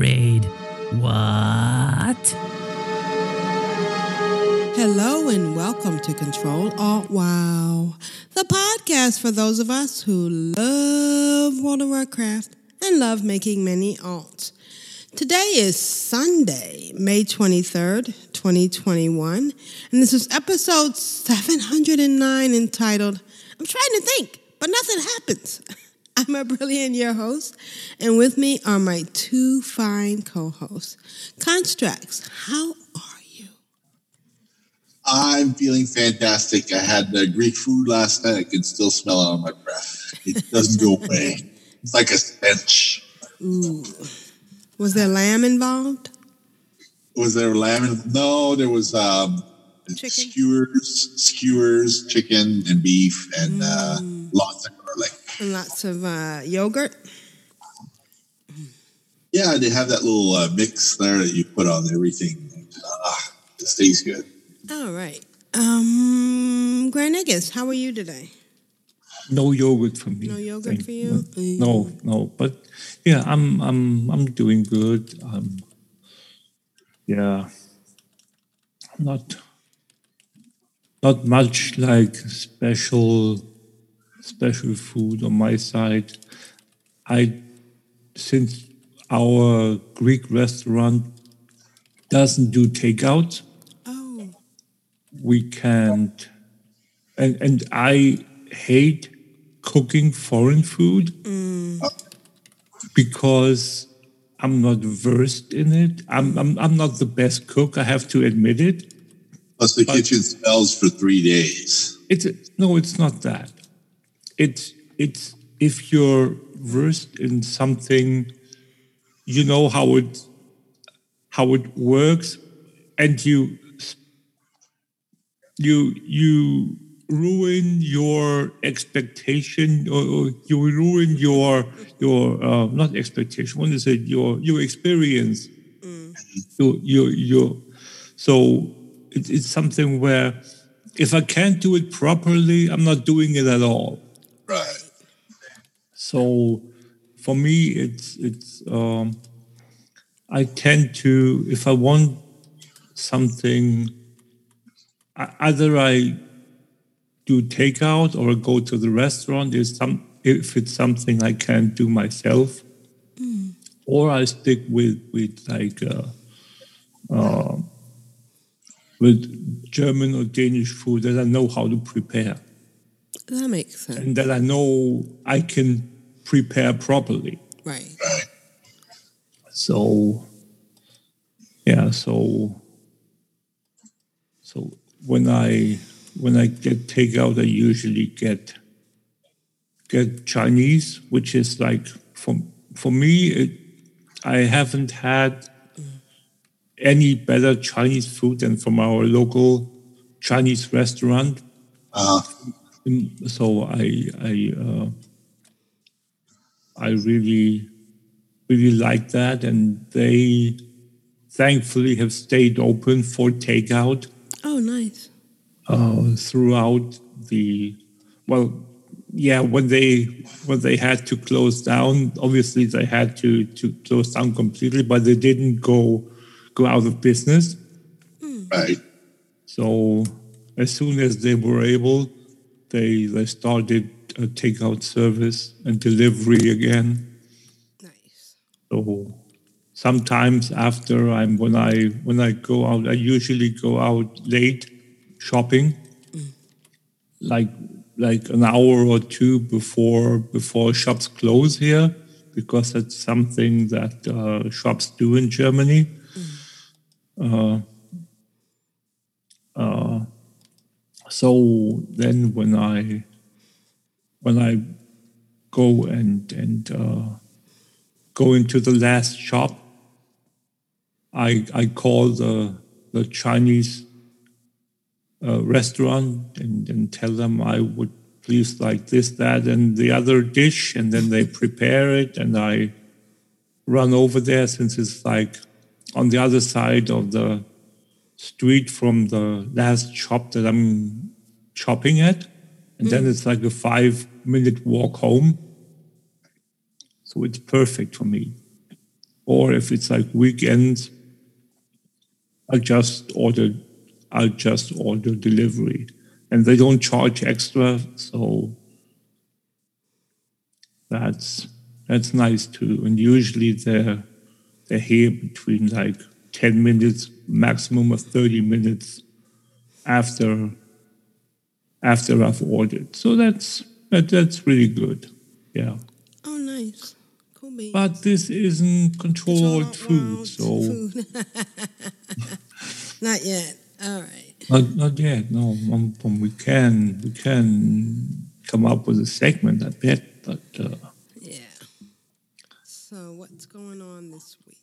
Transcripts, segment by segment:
Trade. What? Hello and welcome to Control Alt Wow, the podcast for those of us who love World of Warcraft and love making many alts. Today is Sunday, May 23rd, 2021, and this is episode 709 entitled, I'm trying to think, but nothing happens. I'm a brilliant year host, and with me are my two fine co-hosts. Constructs, how are you? I'm feeling fantastic. I had the Greek food last night. I can still smell it on my breath. It doesn't go away. It's like a stench. Ooh. Was there lamb involved? Was there lamb? In, no, there was um, Chicken? skewers, skewers, chicken, and beef, and uh, lots of garlic. And lots of uh, yogurt? Yeah, they have that little uh, mix there that you put on everything. Ah, it stays good. All right. Um, Grand how are you today? No yogurt for me. No yogurt thank- for you? No, no. But yeah, I'm I'm I'm doing good. Um, yeah, not not much like special special food on my side. I since our Greek restaurant doesn't do takeout, Oh, we can't and and I hate cooking foreign food mm. because I'm not versed in it. I'm, I'm I'm not the best cook, I have to admit it. Plus, the But- kitchen smells for three days. It's no, it's not that. It's it's if you're versed in something, you know how it how it works, and you you you ruin your expectation or, or you ruin your your uh, not expectation. What is it? Your your experience. Your your your. So it, it's something where if I can't do it properly, I'm not doing it at all. Right. So for me, it's it's um, I tend to if I want something, either I do takeout or go to the restaurant. Is some if it's something I can't do myself, or I stick with with like. Uh, uh, with German or Danish food that I know how to prepare that makes sense. and that I know I can prepare properly. Right. So, yeah. So, so when I when I get takeout, I usually get get Chinese, which is like for for me, it, I haven't had any better Chinese food than from our local Chinese restaurant. Uh, Mm, so I I uh, I really really like that, and they thankfully have stayed open for takeout Oh, nice. uh, throughout the well yeah when they when they had to close down obviously they had to to close down completely but they didn't go go out of business right. so as soon as they were able they they started a takeout service and delivery again Nice. so sometimes after I'm when I when I go out, I usually go out late shopping, like like an hour or two before before shops close here, because that's something that uh, shops do in Germany. Uh, uh, so then when I when I go and and uh, go into the last shop, I I call the the Chinese uh, restaurant and, and tell them I would please like this, that, and the other dish, and then they prepare it, and I run over there since it's like on the other side of the street from the last shop that I'm shopping at, and then hmm. it's like a five minute walk home. So it's perfect for me. Or if it's like weekends, I'll just order I'll just order delivery. And they don't charge extra, so that's that's nice too. And usually they're they're here between like ten minutes, maximum of thirty minutes after after I've ordered. So that's that, that's really good. Yeah. Oh, nice. Cool beans. But this isn't controlled food, so Food. Not yet. All right. Not, not yet. No, um, um, we can we can come up with a segment. I bet, but uh, Yeah. So what's going on this week?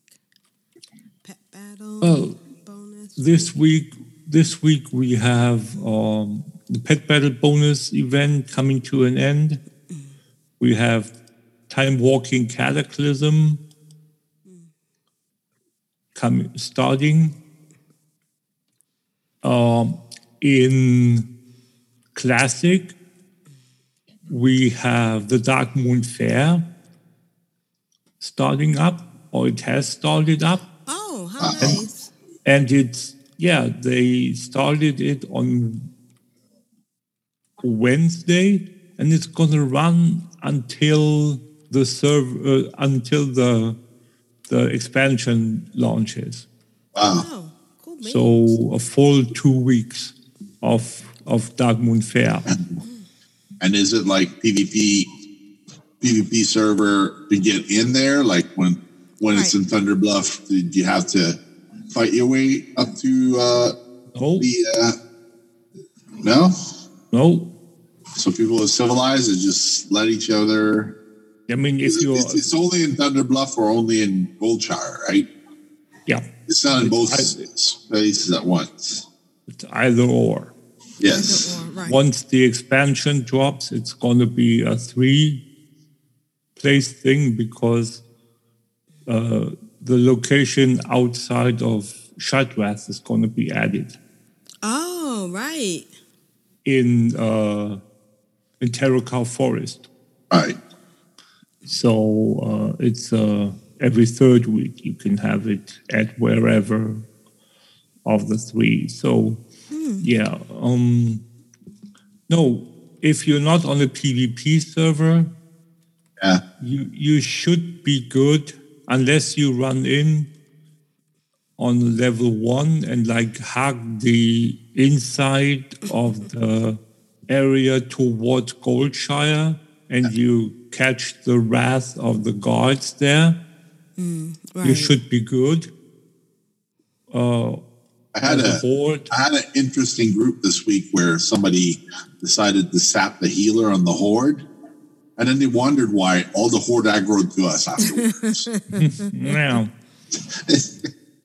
Pet battle. Bonus. This week this week we have um, the pet battle bonus event coming to an end. We have time walking cataclysm coming starting. Um, in classic, we have the Darkmoon Faire starting up, or it has started up. Oh, how nice. And it's, yeah, they started it on Wednesday, and it's going to run until the server uh, until the the expansion launches. Wow. Oh, cool. So a full two weeks of of Darkmoon Faire. And is it like PvP PvP server to get in there? Like when when it's in Thunder Bluff, did you have to fight your way up to uh no. the uh no? No. So people are civilized and just let each other I mean, if it's, you're, it's, it's only in Thunder Bluff or only in Goldshire, right? yeah, It's not in both I- spaces at once. it's either or. Yes. Or, right. Once the expansion drops, it's going to be a three place thing because uh, the location outside of Shattrath is going to be added Oh, right. in uh, in Terokkar Forest. Right. So uh, it's uh, every third week you can have it at wherever of the three. So yeah, um, no, if you're not on a PvP server, Yeah. you you should be good unless you run in on level one and like hug the inside of the area toward Goldshire and you catch the wrath of the guards there. You Right. should be good. Uh, I had a horde. I had an interesting group this week where somebody decided to sap the healer on the horde, and then they wondered why all the horde aggroed to us afterwards. Yeah.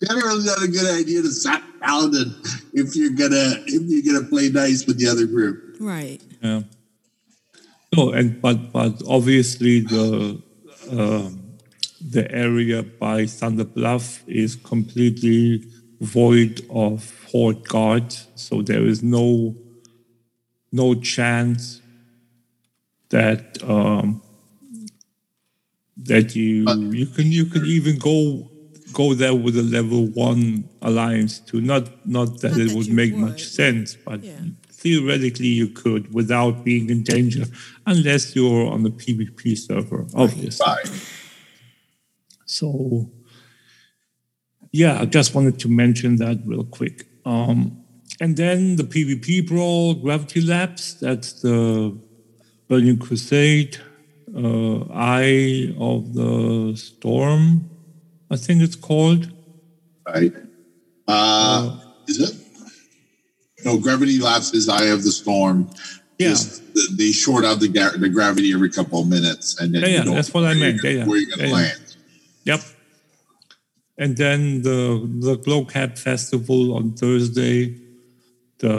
Generally, not a good idea to sap paladin if you're gonna if you're gonna play nice with the other group. Right. Yeah. No, and but but obviously the um, the area by Thunder Bluff is completely void of horde guard, so there is no no chance that um, that you you can you can even go go there with a level one alliance too. Not not that Not it that would make would. much sense, but Yeah. theoretically you could without being in danger, unless you're on the PvP server, obviously. Right. So, yeah, I just wanted to mention that real quick. Um, and then the PvP brawl, Gravity Lapse, that's the Burning Crusade, uh, Eye of the Storm, I think it's called. Right. Uh, is it? No, Gravity Lapse is Eye of the Storm. Yeah. Just they short out the ga- the gravity every couple of minutes, and then Yeah, yeah, that's what I meant. you're Yeah, yeah. where you're gonna Yeah, yeah. land. Yep. And then the the Glowcap Festival on Thursday, the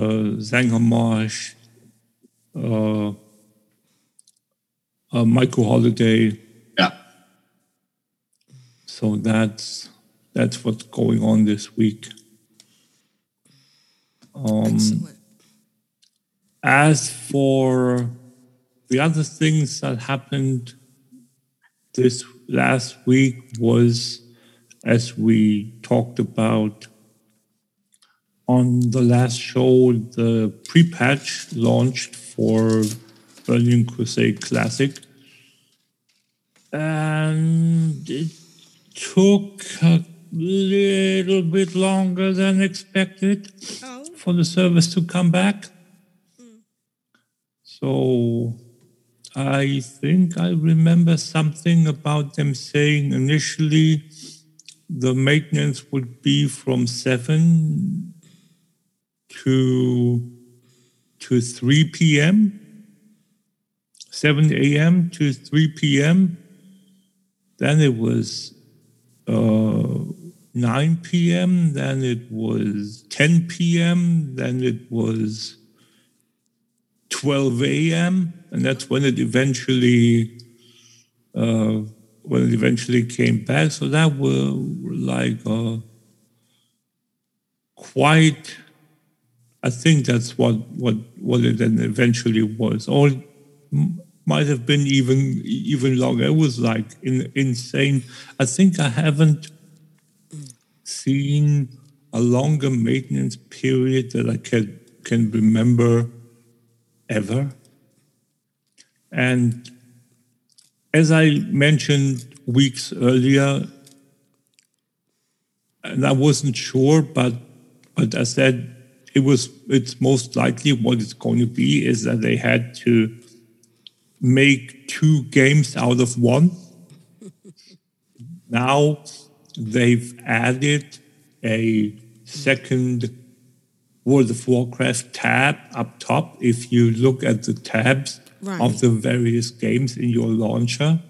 Zangarmarsh, uh, uh, Micro Holiday. Yeah. So that's that's what's going on this week. Um, Excellent. as for the other things that happened this last week was as we talked about on the last show the pre-patch launched for Burning Crusade Classic and it took a little bit longer than expected Oh, for the service to come back. Hmm. So I think I remember something about them saying initially the maintenance would be from 7 to to 3 p.m. 7 a.m. to 3 p.m. Then it was uh, 9 p.m., then it was 10 p.m., then it was 12 a.m., and that's when it eventually uh, when it eventually came back. So that were like uh, quite. I think that's what what what it then eventually was, m- might have been even even longer. It was like in, insane. I think I haven't seen a longer maintenance period that I can can remember ever. And as I mentioned weeks earlier, and I wasn't sure, but but I said it was it's most likely what it's going to be is that they had to make two games out of one. now they've added a second World of Warcraft tab up top. If you look at the tabs Right. of the various games in your launcher,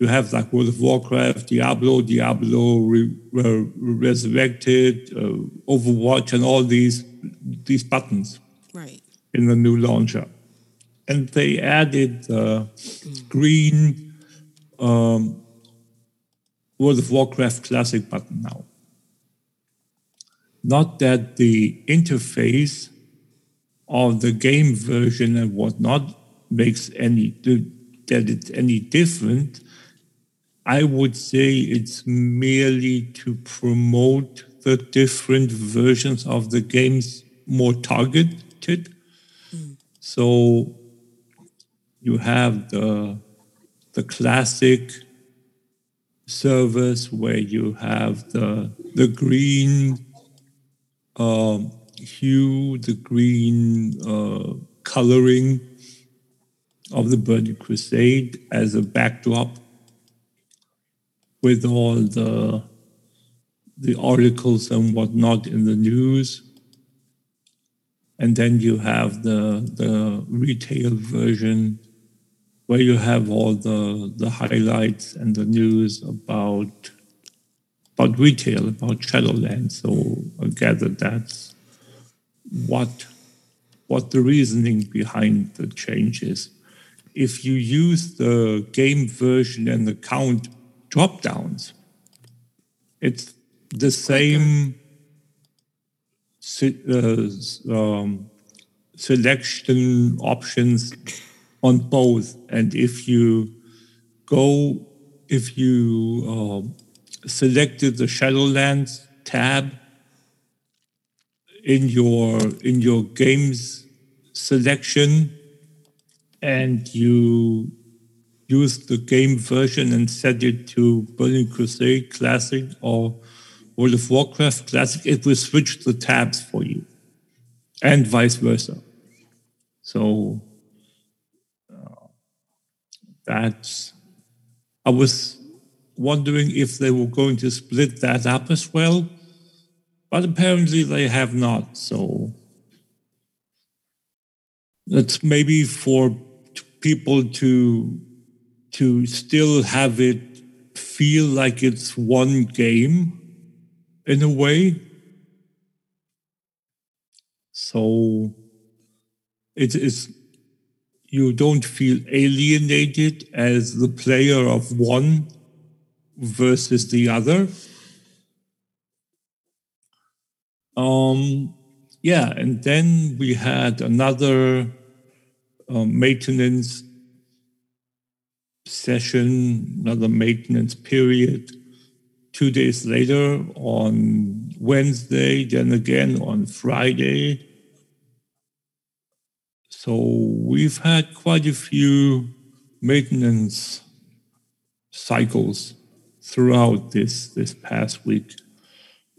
you have like World of Warcraft, Diablo, Diablo Re- Re- Resurrected, uh, Overwatch, and all these these buttons right. in the new launcher. And they added the green um, World of Warcraft Classic button now. Not that the interface of the game version and whatnot makes any that it's any different. I would say it's merely to promote the different versions of the games more targeted. So you have the the classic service where you have the the green um, hue, the green uh, coloring of the Burning Crusade as a backdrop with all the the articles and whatnot in the news. And then you have the the retail version where you have all the the highlights and the news about about retail, about Shadowlands. So I gather that's what what the reasoning behind the change is. If you use the game version and the count drop downs, it's the same se- uh, um, selection options on both. And if you go, if you um, selected the Shadowlands tab in your in your games selection and you use the game version and set it to Burning Crusade Classic or World of Warcraft Classic, it will switch the tabs for you and vice versa. So uh, that's, I was wondering if they were going to split that up as well, but apparently they have not. So That's maybe for people to to still have it feel like it's one game in a way. So it is you don't feel alienated as the player of one versus the other. Um, yeah, and then we had another um, maintenance session, another maintenance period. Two days later on Wednesday, then again on Friday. So we've had quite a few maintenance cycles throughout this this past week,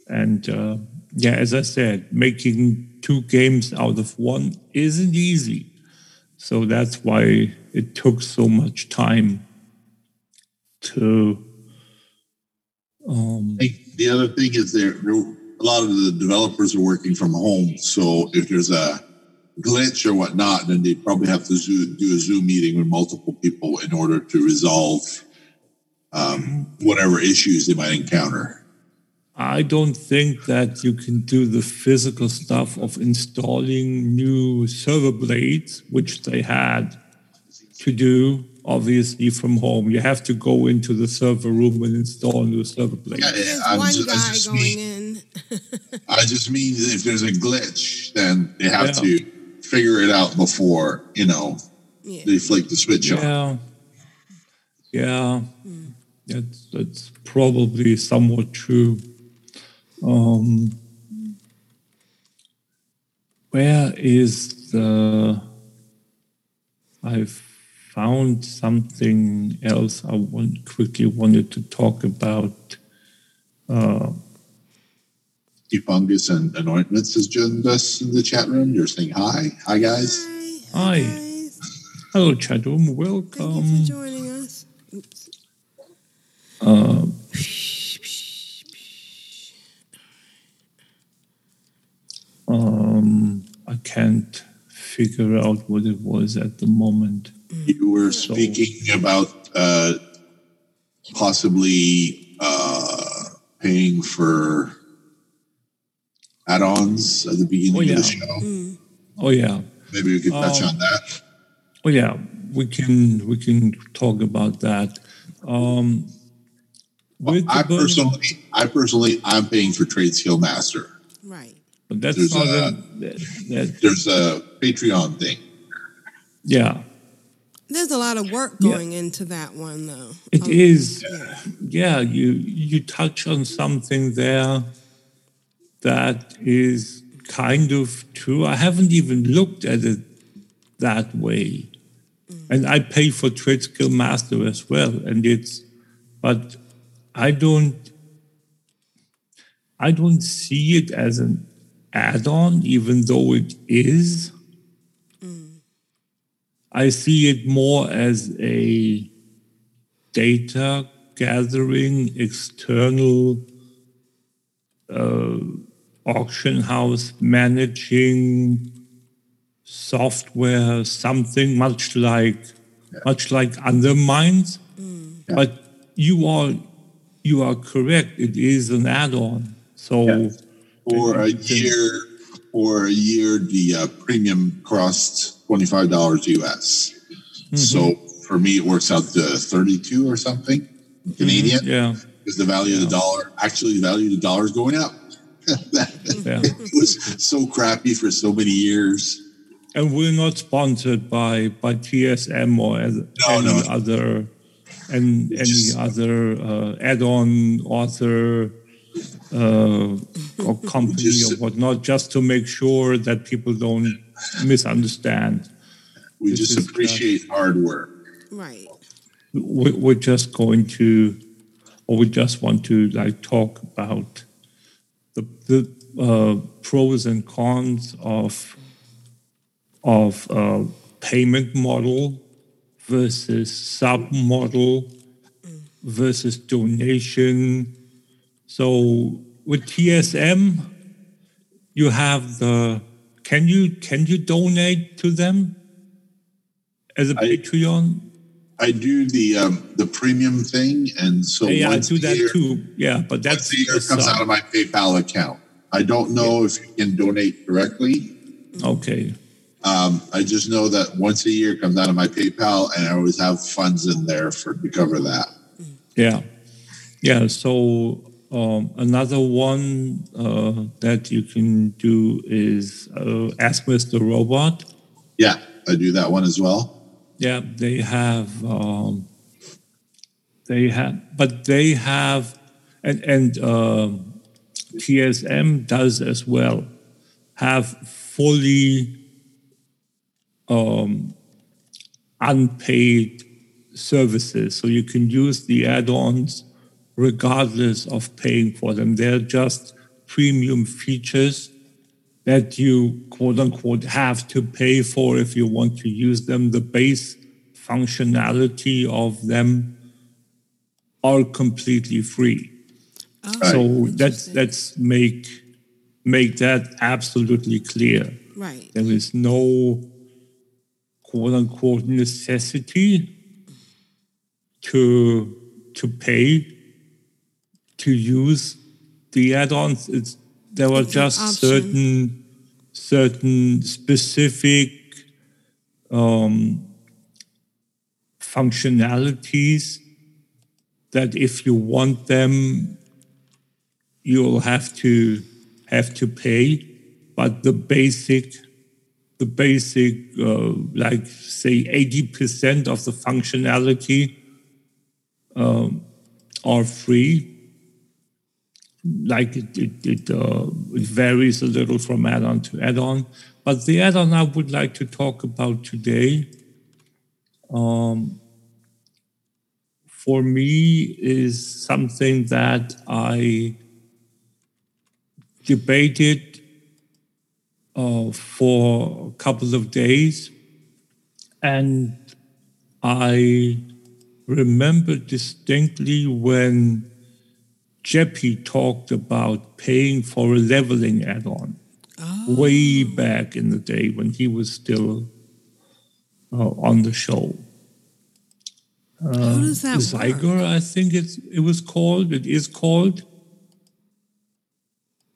and uh, yeah, as I said, making two games out of one isn't easy. So that's why it took so much time to. Um, the other thing is there, there a lot of the developers are working from home. So if there's a glitch or whatnot, then they probably have to do a Zoom meeting with multiple people in order to resolve um, whatever issues they might encounter. I don't think that you can do the physical stuff of installing new server blades, which they had to do obviously from home. You have to go into the server room and install new server blades. Yeah, There's I one just- I guy just going mean- in. I just mean if there's a glitch, then they have Yeah. to figure it out before, you know, Yeah. they flick the switch on. Yeah. Yeah. That's that's probably somewhat true. Um, where is the I've found something else I want, quickly wanted to talk about. Uh, Fungus and anointments has joined us in the chat room. You're saying hi. Hi, guys. Hi. guys. hello, chat room. Thank you Welcome. for joining us. Oops. Uh, um, I can't figure out what it was at the moment. You were speaking about uh, possibly uh, paying for add-ons at the beginning Oh, yeah. of the show. Oh yeah, Maybe we could touch Um, on that. oh yeah. We can we can talk about that. Um, with I Burning- personally, I personally, I'm paying for Trade Skill Master. Right. but that's there's not a- a, that, that- There's a Patreon thing. yeah. There's a lot of work Yeah. going into that one, though. It Um, is, yeah. yeah. You you touch on something there that is kind of true. I haven't even looked at it that way, and I pay for Trade Skill Master as well, and it's, but I don't, I don't see it as an add-on, even though it is. I see it more as a data gathering external uh, auction house managing software something much like much like undermines but you are you are correct. It is an add-on. So For a year, for a year, the uh, premium costs twenty five dollars US. Mm-hmm. So for me, it works out to thirty two or something Canadian. yeah. Because the value of the dollar, actually, the value of the dollar is going up. Yeah it was so crappy for so many years. and we're not sponsored by by TSM or No, any no. other and any just- other uh, add-on author uh, or company Just- or whatnot, just to make sure that people don't misunderstand. We This just is, uh, appreciate hard work. Right. We- We're just going to, or we just want to like talk about the the uh, pros and cons of of uh, payment model versus sub model versus donation. So with TSM, you have the can you can you donate to them? as a I- Patreon. I do the um, the premium thing, and so yeah, I once do a that year, too. Yeah, but that's a year the comes sub. out of my PayPal account. I don't know if you can donate directly. okay. Um, I just know that once a year comes out of my PayPal, and I always have funds in there for to cover that. Yeah, yeah. So um, another one uh, that you can do is uh, Ask Mr. Robot. Yeah, I do that one as well. Yeah, they have. Um, they have, but they have, and and um, TSM does as well. Have fully um, unpaid services, so you can use the add-ons regardless of paying for them. They're just premium features that you quote unquote have to pay for if you want to use them. The base functionality of them are completely free. Oh, so that's let's make make that absolutely clear. Right. There is no quote unquote necessity to to pay to use the add-ons. It's there were just option. certain certain specific um, functionalities that if you want them you'll have to have to pay but the basic the basic uh, like say 80% of the functionality um, are free like it, it, it, uh, it varies a little from add-on to add-on. But the add-on i would like to talk about today um, for me is something that i debated uh, for a couple of days. And i remember distinctly when Jeppy talked about paying for a leveling add-on way back in the day when he was still uh, on the show. How does that work? Zygor, I think it's it was called. It is called.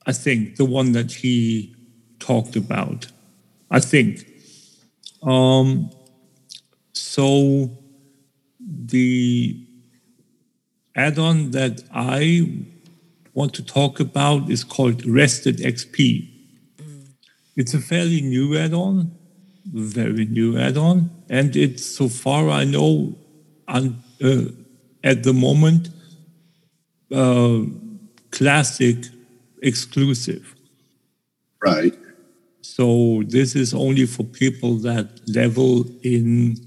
I think the one that he talked about. I think. Um, so the add-on that I want to talk about is called Rested XP. It's a fairly new add-on, very new add-on, and it's so far I know, un, uh, at the moment, uh, classic exclusive. Right. So this is only for people that level in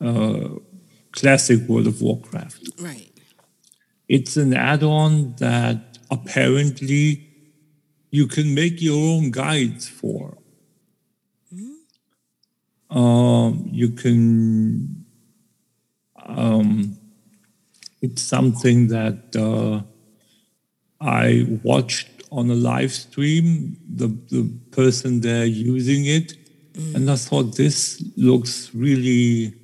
uh, classic World of Warcraft. Right. It's an add-on that apparently you can make your own guides for. Um, you can. Um, it's something that uh, I watched on a live stream. The the person there using it, and I thought this looks really,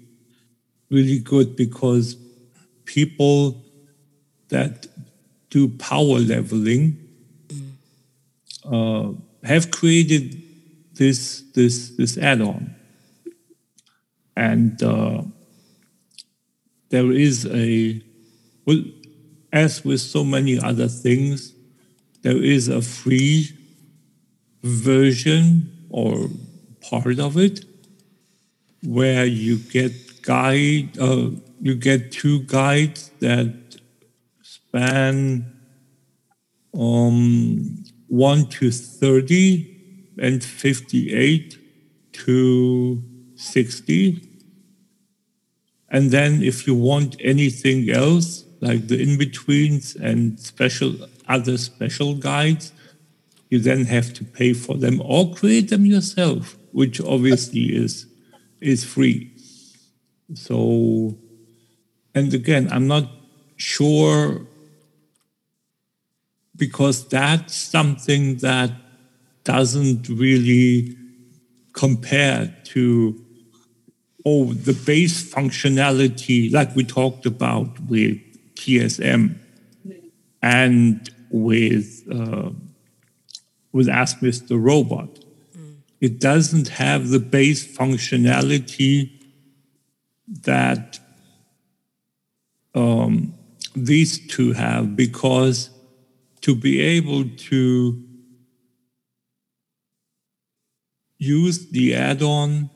really good because people that do power leveling uh, have created this this this add-on, and uh, there is a well, as with so many other things, there is a free version or part of it where you get guide uh, you get two guides that span um, 1 to 30 and 58 to 60 and then if you want anything else like the in-betweens and special other special guides you then have to pay for them or create them yourself which obviously is is free. So and again i'm not sure because that's something that doesn't really compare to oh, the base functionality, like we talked about with TSM and with uh, with Ask Mr. Robot. It doesn't have the base functionality that um, these two have because to be able to use the add-on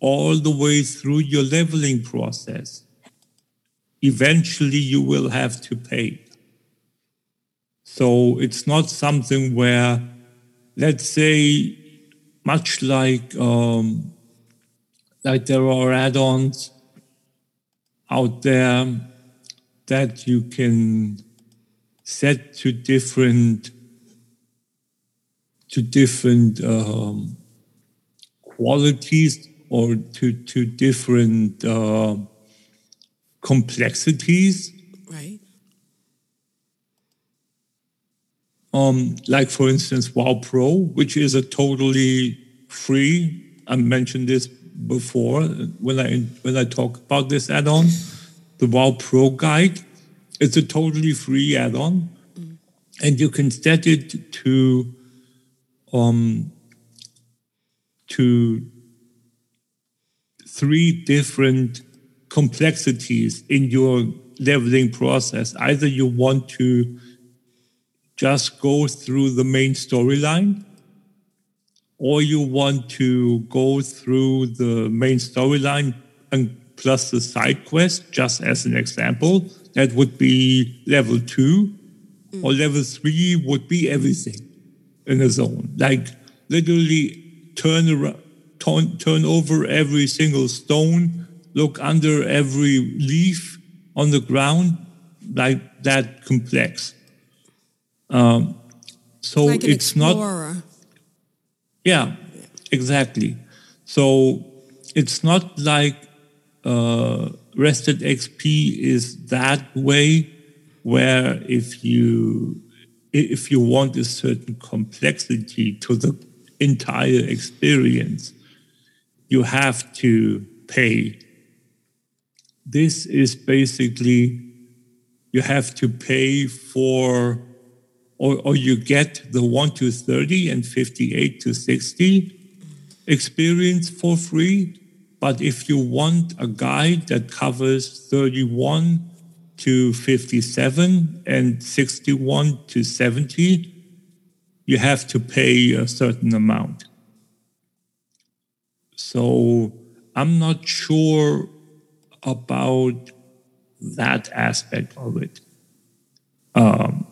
all the way through your leveling process, eventually you will have to pay. So it's not something where, let's say, much like um, like there are add-ons out there that you can set to different to different um, qualities or to to different uh, complexities. Right. Um, like for instance, WoW Pro, which is a totally free. I mentioned this before when I when I talk about this add-on, the WoW Pro guide. It's a totally free add-on, and you can set it to um to three different complexities in your leveling process. Either you want to just go through the main storyline, or you want to go through the main storyline and plus the side quest, just as an example. That would be level two, or level three would be everything in a zone. Like literally turn around, turn, turn over every single stone, look under every leaf on the ground, like that complex. Um, so like it's not yeah, exactly. So it's not like uh, Rested XP is that way, where if you if you want a certain complexity to the entire experience, you have to pay. This is basically you have to pay for or, or you get the 1 to 30 and 58 to 60 experience for free. But if you want a guide that covers 31 to 57 and 61 to 70, you have to pay a certain amount. So I'm not sure about that aspect of it. Um,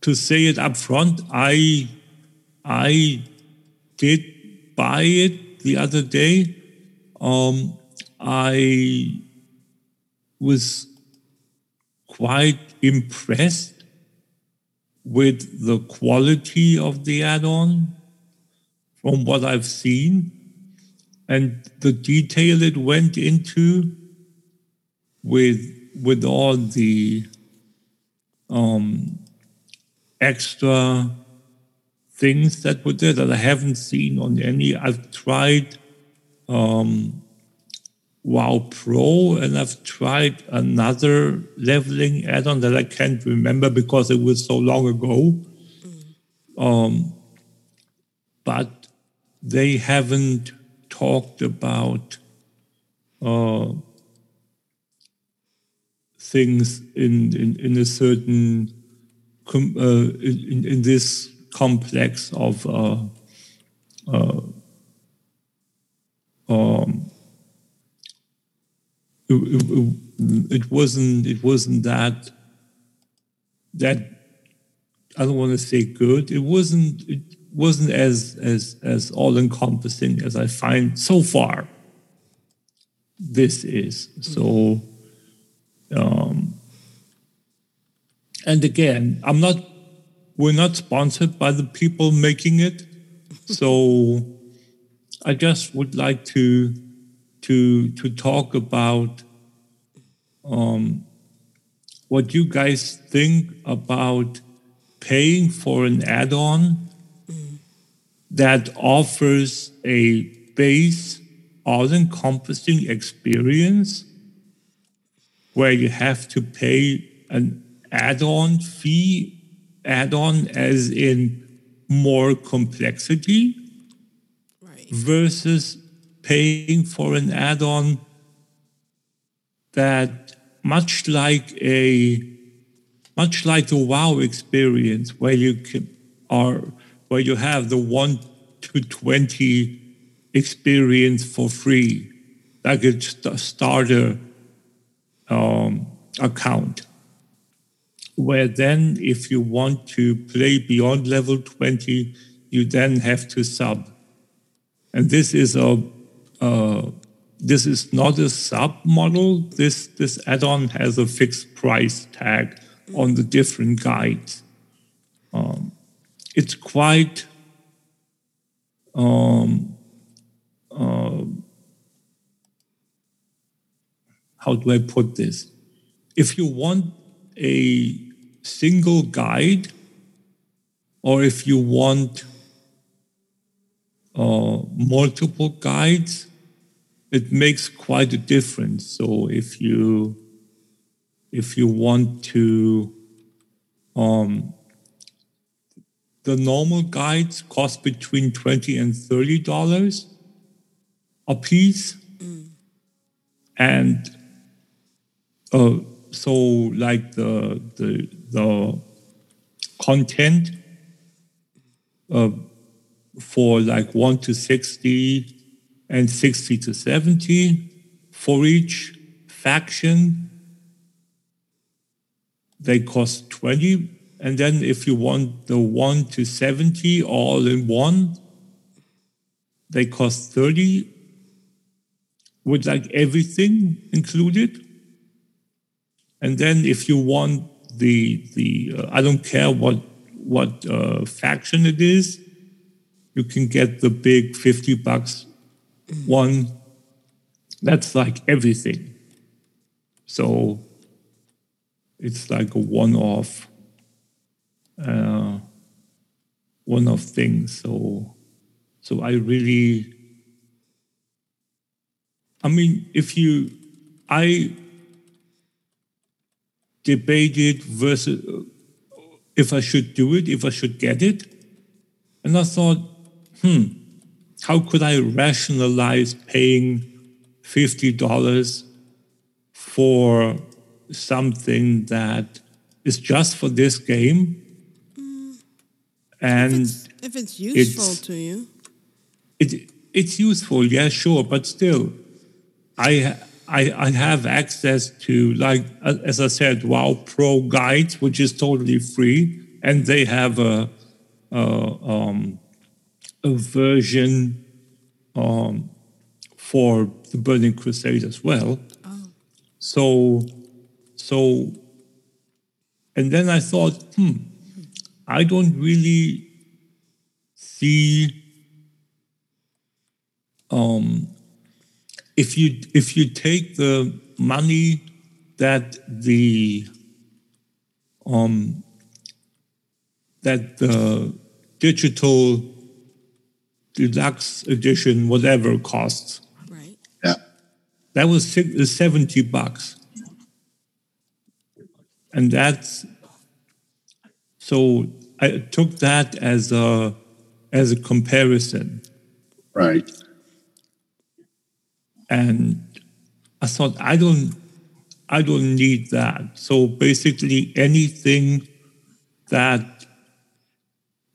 to say it up front, I I did buy it the other day. Um, I was quite impressed with the quality of the add-on from what I've seen and the detail it went into with with all the um, extra things that were there that I haven't seen on any. I've tried um, WoW Pro and I've tried another leveling add-on that I can't remember because it was so long ago. Um, but they haven't talked about uh, things in, in, in a certain com, uh, in, in this complex of uh, uh, um, it, it, it wasn't it wasn't that that I don't want to say good. It wasn't it wasn't as as as all encompassing as I find so far. This is so. Um, and again, I'm not. We're not sponsored by the people making it, so I just would like to to to talk about um, what you guys think about paying for an add-on that offers a base all-encompassing experience where you have to pay an add-on fee, add-on as in more complexity. Versus paying for an add-on that much like a much like the wow experience where you can are where you have the 1 to 20 experience for free like a st- starter um, account. Where then if you want to play beyond level 20 you then have to sub and this is a uh, this is not a sub model. This this add-on has a fixed price tag on the different guides. Um, it's quite um, uh, how do I put this? If you want a single guide, or if you want uh, multiple guides, it makes quite a difference. So if you if you want to um, the normal guides cost between twenty and thirty dollars a piece, and uh, so like the the the content uh, for like one to sixty and 60 to 70 for each faction. They cost 20. And then if you want the 1 to 70 all in one, they cost 30 with like everything included. And then if you want the the uh, I don't care what what uh, faction it is, you can get the big 50 bucks one. That's like everything. So it's like a one-off uh, one-off thing. So so i really i mean if you i debated versus if i should do it if i should get it and i thought hmm how could I rationalize paying $50 for something that is just for this game? And It's, if it's useful it's- to you. it, it's useful, yeah, sure, but still, I, I, I have access to, like, as I said, WoW Pro Guides, which is totally free, and they have a, a, um, a version um, for the Burning Crusade as well. So, so, and then I thought, hmm, I don't really see um, if you if you take the money that the um, that the digital deluxe edition whatever costs Right. Yeah. that was six, uh, 70 bucks and that's so i took that as a as a comparison Right. and I thought I don't I don't need that. So basically anything that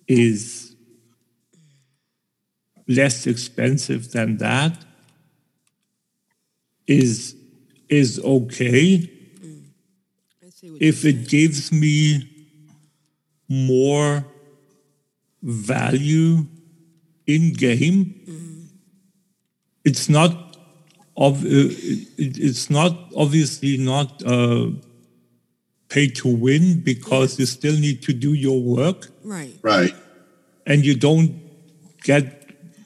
is less expensive than that is is okay I see what if you're it gives me more value in game, it's not. Ob- uh, it's not obviously not uh, pay to win because you still need to do your work, Right. Right. and you don't get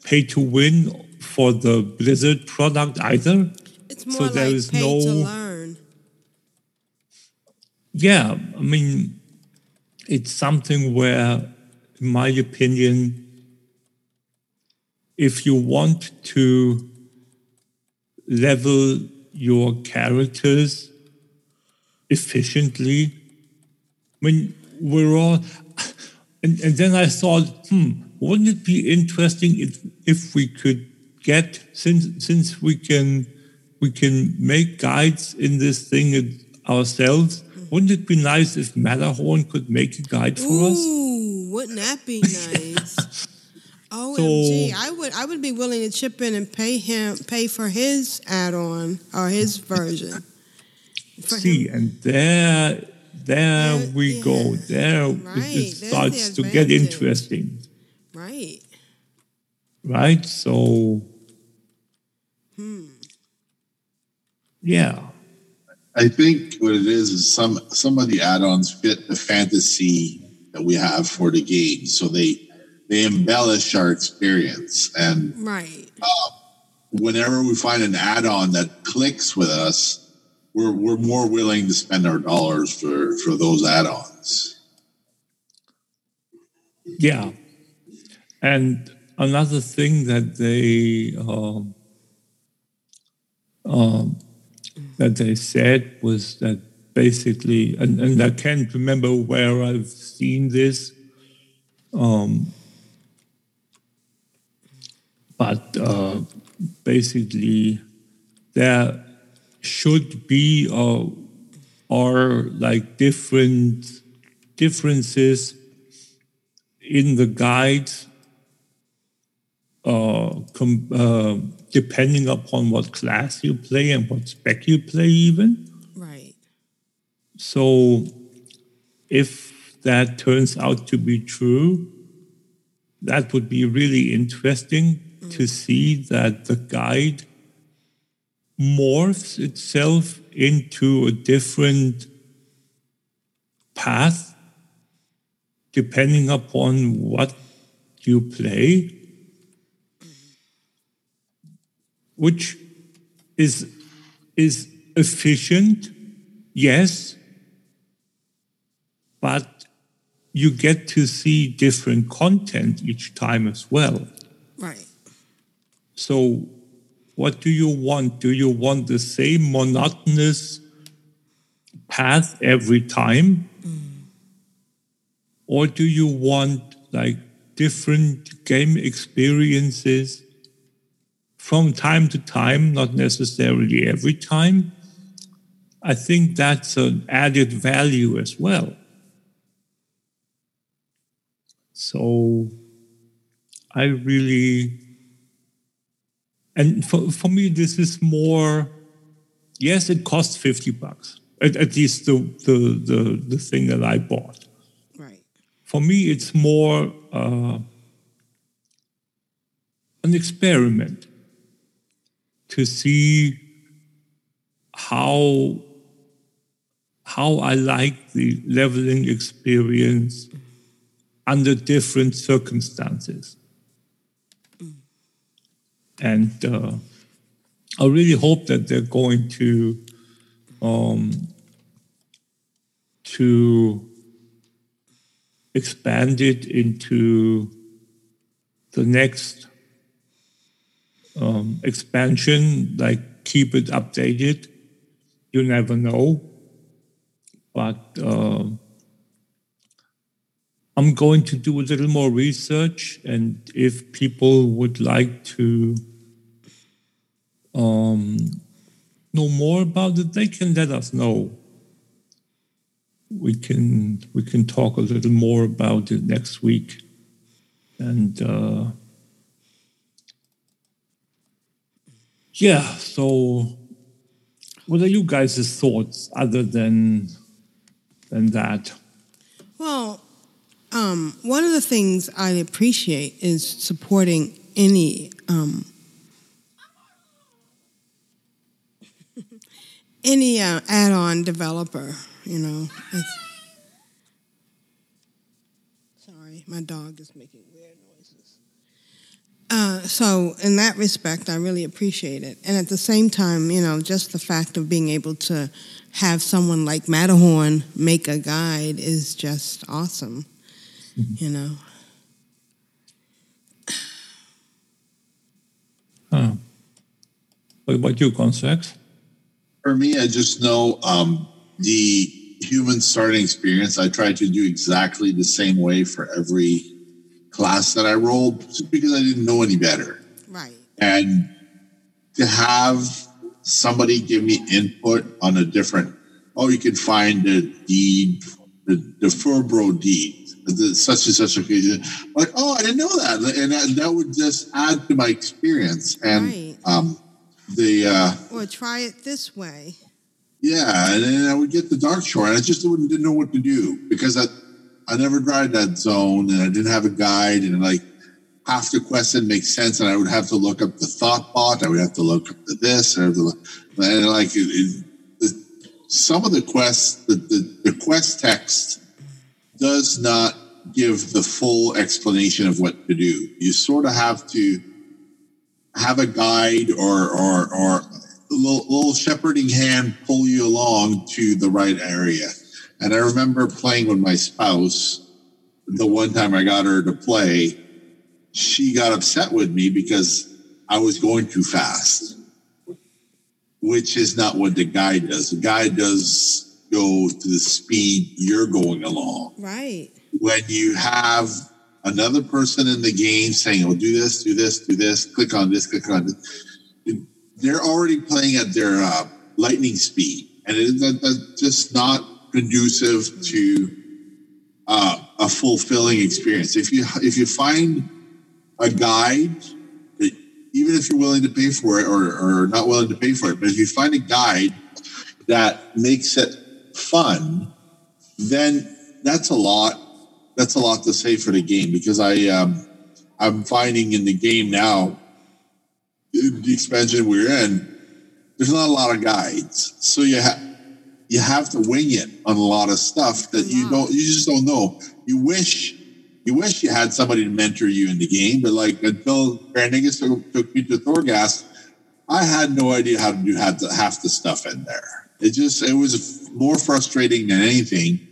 pay to win for the Blizzard product either. It's So more there like is pay to no- learn. Yeah, I mean, it's something where, in my opinion, if you want to level your characters efficiently. I mean, we're all, and, and then I thought, hmm, wouldn't it be interesting if if we could get since since we can we can make guides in this thing ourselves. Wouldn't it be nice if Matterhorn could make a guide for us? Ooh, wouldn't that be nice? OMG, I would I would be willing to chip in and pay him pay for his add-on or his version. For See, him. and there there There- we go. There Right, it, the starts to get interesting, Right. right? So, Hmm. yeah, I think what it is is some some of the add-ons fit the fantasy that we have for the game, so they they embellish our experience. And Right. whenever we find an add-on that clicks with us, we're we're more willing to spend our dollars for for those add-ons. yeah. And another thing that they um, um, that they said was that basically, and, and I can't remember where I've seen this, um, but uh, basically, there should be or or like different differences in the guide uh, com- uh, depending upon what class you play and what spec you play even. Right. so if that turns out to be true that would be really interesting to see that the guide morphs itself into a different path depending upon what you play, which is is efficient, yes, but you get to see different content each time as well. Right. So, what do you want? Do you want the same monotonous path every time? Mm. Or do you want like different game experiences from time to time, not necessarily every time? I think that's an added value as well. So I really and for, for me, this is more, yes, it costs 50 bucks, at, at least the, the, the, the thing that I bought. Right. For me, it's more uh, an experiment to see how how I like the leveling experience under different circumstances. And uh, I really hope that they're going to um, to expand it into the next um, expansion, like keep it updated. You never know. But uh, I'm going to do a little more research, and if people would like to um, know more about it, they can let us know. We can we can talk a little more about it next week, and uh, yeah. So, what are you guys' thoughts other than than that? Well, um, one of the things I appreciate is supporting any um, any uh, add-on developer. You know, sorry, my dog is making weird. Uh, so, in that respect, I really appreciate it, and at the same time, you know, just the fact of being able to have someone like Matterhorn make a guide is just awesome. You know. Huh. What about you, Consex? For me, I just know um, the human starting experience. I try to do exactly the same way for every class that I rolled, just because I didn't know any better. Right. And to have somebody give me input on a different, oh, you can find the deed, the, the Furbro deed, the such and such occasion. Like, oh, I didn't know that. And that, that would just add to my experience. And Right. um, the, uh, Or try it this way. yeah, and then I would get the Darkshore, and I just wouldn't, didn't know what to do because I, I never tried that zone, and I didn't have a guide, and like half the quest didn't make sense, and I would have to look up the Thottbot, I would have to look up the this, and, look, and like it, it, the, some of the quests, the, the the quest text does not give the full explanation of what to do. You sort of have to have a guide or or or a little, little shepherding hand pull you along to the right area. And I remember playing with my spouse. The one time I got her to play, she got upset with me because I was going too fast, which is not what the guide does. The guide does go to the speed you're going along Right. when you have another person in the game saying, "Oh, do this, do this, do this, click on this, click on this," they're already playing at their uh, lightning speed, and it, that, that's just not conducive to uh, a fulfilling experience. If you if you find a guide, even if you're willing to pay for it or, or not willing to pay for it, but if you find a guide that makes it fun, then that's a lot. That's a lot to say for the game because I um, I'm finding in the game now, the expansion we're in, there's not a lot of guides, so you have you have to wing it on a lot of stuff that you mm-hmm. don't you just don't know. You wish you wish you had somebody to mentor you in the game, but like until Grandigas took, took me to Torghast, I had no idea how to do half the, half the stuff in there. It just it was more frustrating than anything.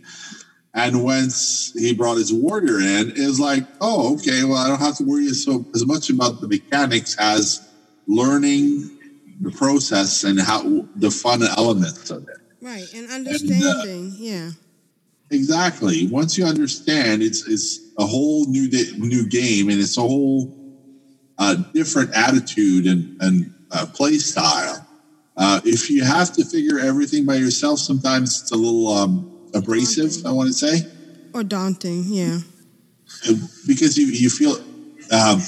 And once he brought his warrior in, it was like, oh, okay, well, I don't have to worry so as much about the mechanics as learning the process and how the fun elements of it. Right. And understanding. yeah. Exactly. Once you understand, it's it's a whole new di- new game, and it's a whole uh, different attitude and and uh, play style. Uh, if you have to figure everything by yourself, sometimes it's a little um, abrasive. I want to say Or daunting. Yeah. because you you feel. Um,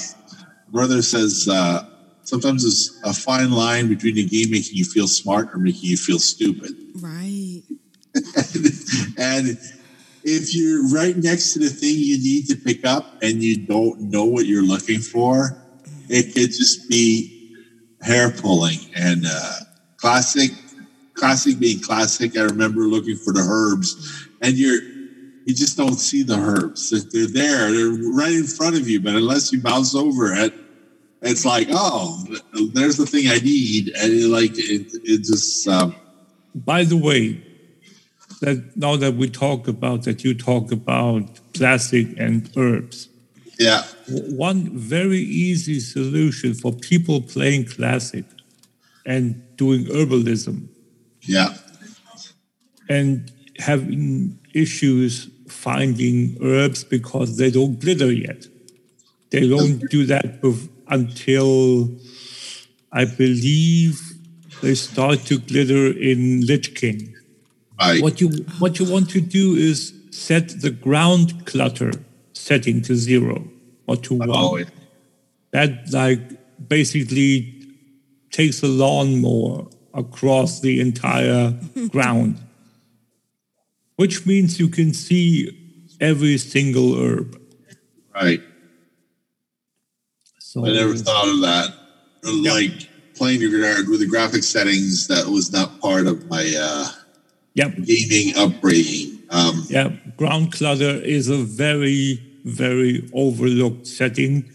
brother says uh, sometimes there's a fine line between the game making you feel smart or making you feel stupid. Right. and if you're right next to the thing you need to pick up and you don't know what you're looking for, it could just be hair pulling and uh, classic. Classic being classic. I remember looking for the herbs, and you're you just don't see the herbs. They're there. They're right in front of you, but unless you bounce over it, it's like, oh, there's the thing I need, and it, like it, it just. Um, By the way, that now that we talk about that, you talk about classic and herbs. yeah, One very easy solution for people playing classic and doing herbalism yeah, and having issues finding herbs because they don't glitter yet. They don't do that bef- until I believe they start to glitter in Lich King. right. What you what you want to do is set the ground clutter setting to zero or to one. Oh, yeah. That like basically takes a lawnmower across the entire ground, which means you can see every single herb. Right. I never thought of that. Like playing with the- with the graphic settings, that was not part of my uh, Yep. gaming upbringing. Um, Yeah, ground clutter is a very, very overlooked setting.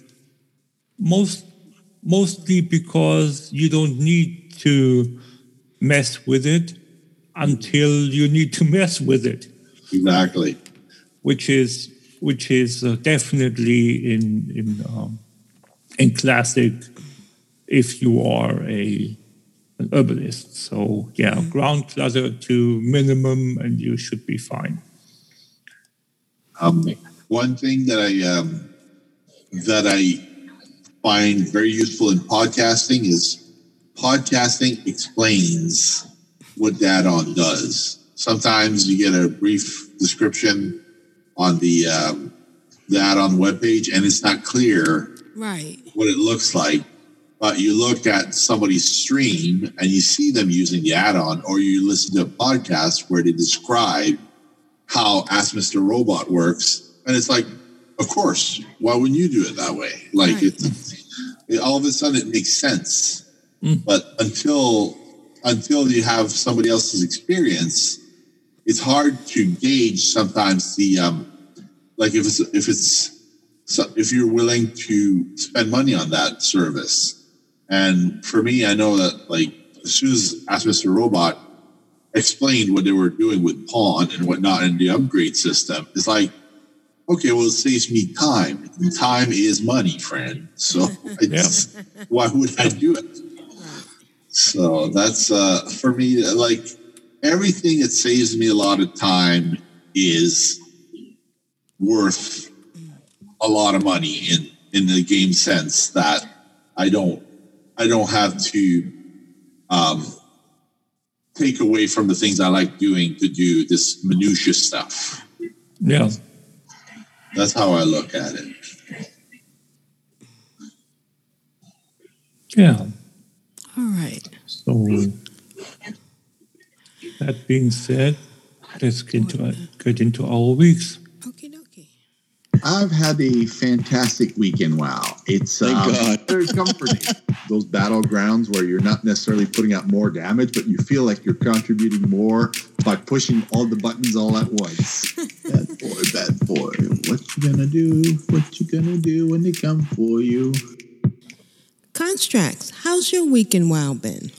Most, mostly because you don't need to mess with it until you need to mess with it, exactly. which is which is uh, definitely in in um, in classic. If you are a an herbalist. So yeah, ground clutter to minimum, and you should be fine. Um, one thing that I um, that I find very useful in podcasting is podcasting explains what the add-on does. Sometimes you get a brief description on the um, the add-on webpage, and it's not clear Right. What it looks like. But you look at somebody's stream and you see them using the add-on, or you listen to a podcast where they describe how Ask Mr. Robot works, and it's like, of course, why wouldn't you do it that way? Like Right. it's it, all of a sudden it makes sense. But until until you have somebody else's experience, it's hard to gauge sometimes the um like if it's if it's so if you're willing to spend money on that service. And for me, I know that like as soon as Ask Mr. Robot explained what they were doing with Pawn and whatnot in the upgrade system, it's like, okay, well, it saves me time. And time is money, friend. So it's, why would I do it? So that's uh, for me, like everything that saves me a lot of time is worth a lot of money in in the game sense that I don't I don't have to um, take away from the things I like doing to do this minutia stuff. Yeah. That's how I look at it. Yeah. All right. So that being said, let's get into get into our weeks. Okie dokie. I've had a fantastic weekend. Wow, it's Thank um, God. very comforting. Those battlegrounds where you're not necessarily putting out more damage, but you feel like you're contributing more by pushing all the buttons all at once. bad boy, bad boy, what you gonna do? What you gonna do when they come for you? Constructs, how's your weekend wow been?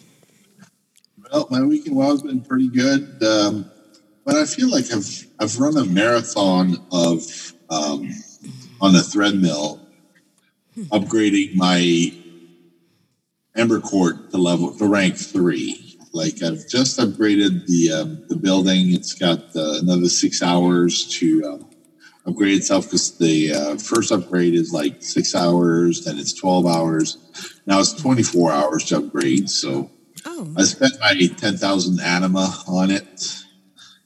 Well, my weekend wild's been pretty good, um, but I feel like I've I've run a marathon of um, on a threadmill, upgrading my Ember Court to level to rank three. Like I've just upgraded the um, the building. It's got uh, another six hours to um, upgrade itself because the uh, first upgrade is like six hours, then it's twelve hours. Now it's twenty four hours to upgrade. So Oh, I spent my 10,000 anima on it.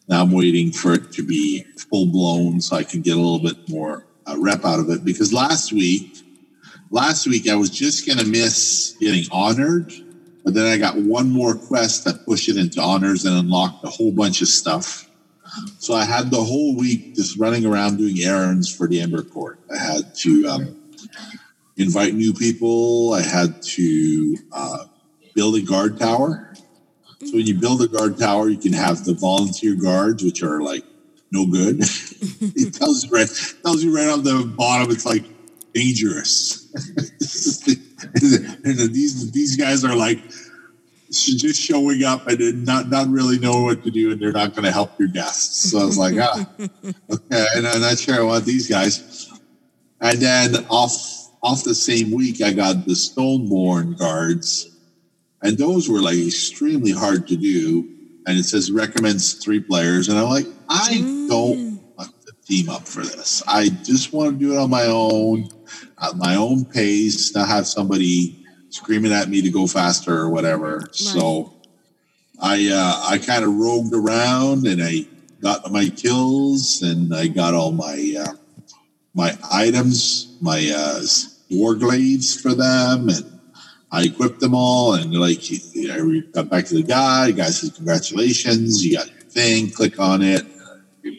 Now I'm waiting for it to be full blown so I can get a little bit more uh, rep out of it. Because last week, last week I was just going to miss getting honored, but then I got one more quest that pushed it into honors and unlocked a whole bunch of stuff. So I had the whole week just running around doing errands for the Ember Court. I had to um, invite new people. I had to uh, build a guard tower. So when you build a guard tower, you can have the volunteer guards, which are like no good. it tells you right tells you right on the bottom. It's like dangerous. and these these guys are like just showing up and not not really know what to do, and they're not going to help your guests. So I was like, ah, okay, and I'm not sure I want these guys. And then off off the same week, I got the Stoneborn guards and those were like extremely hard to do. And it says recommends three players, and I'm like, I don't want to team up for this. I just want to do it on my own, at my own pace, not have somebody screaming at me to go faster or whatever. So I uh, I kind of rogued around and I got my kills and I got all my uh, my items, my uh, war glaives for them, and I equipped them all, and like I got back to the guy. The guy says, "Congratulations, you got your thing. Click on it."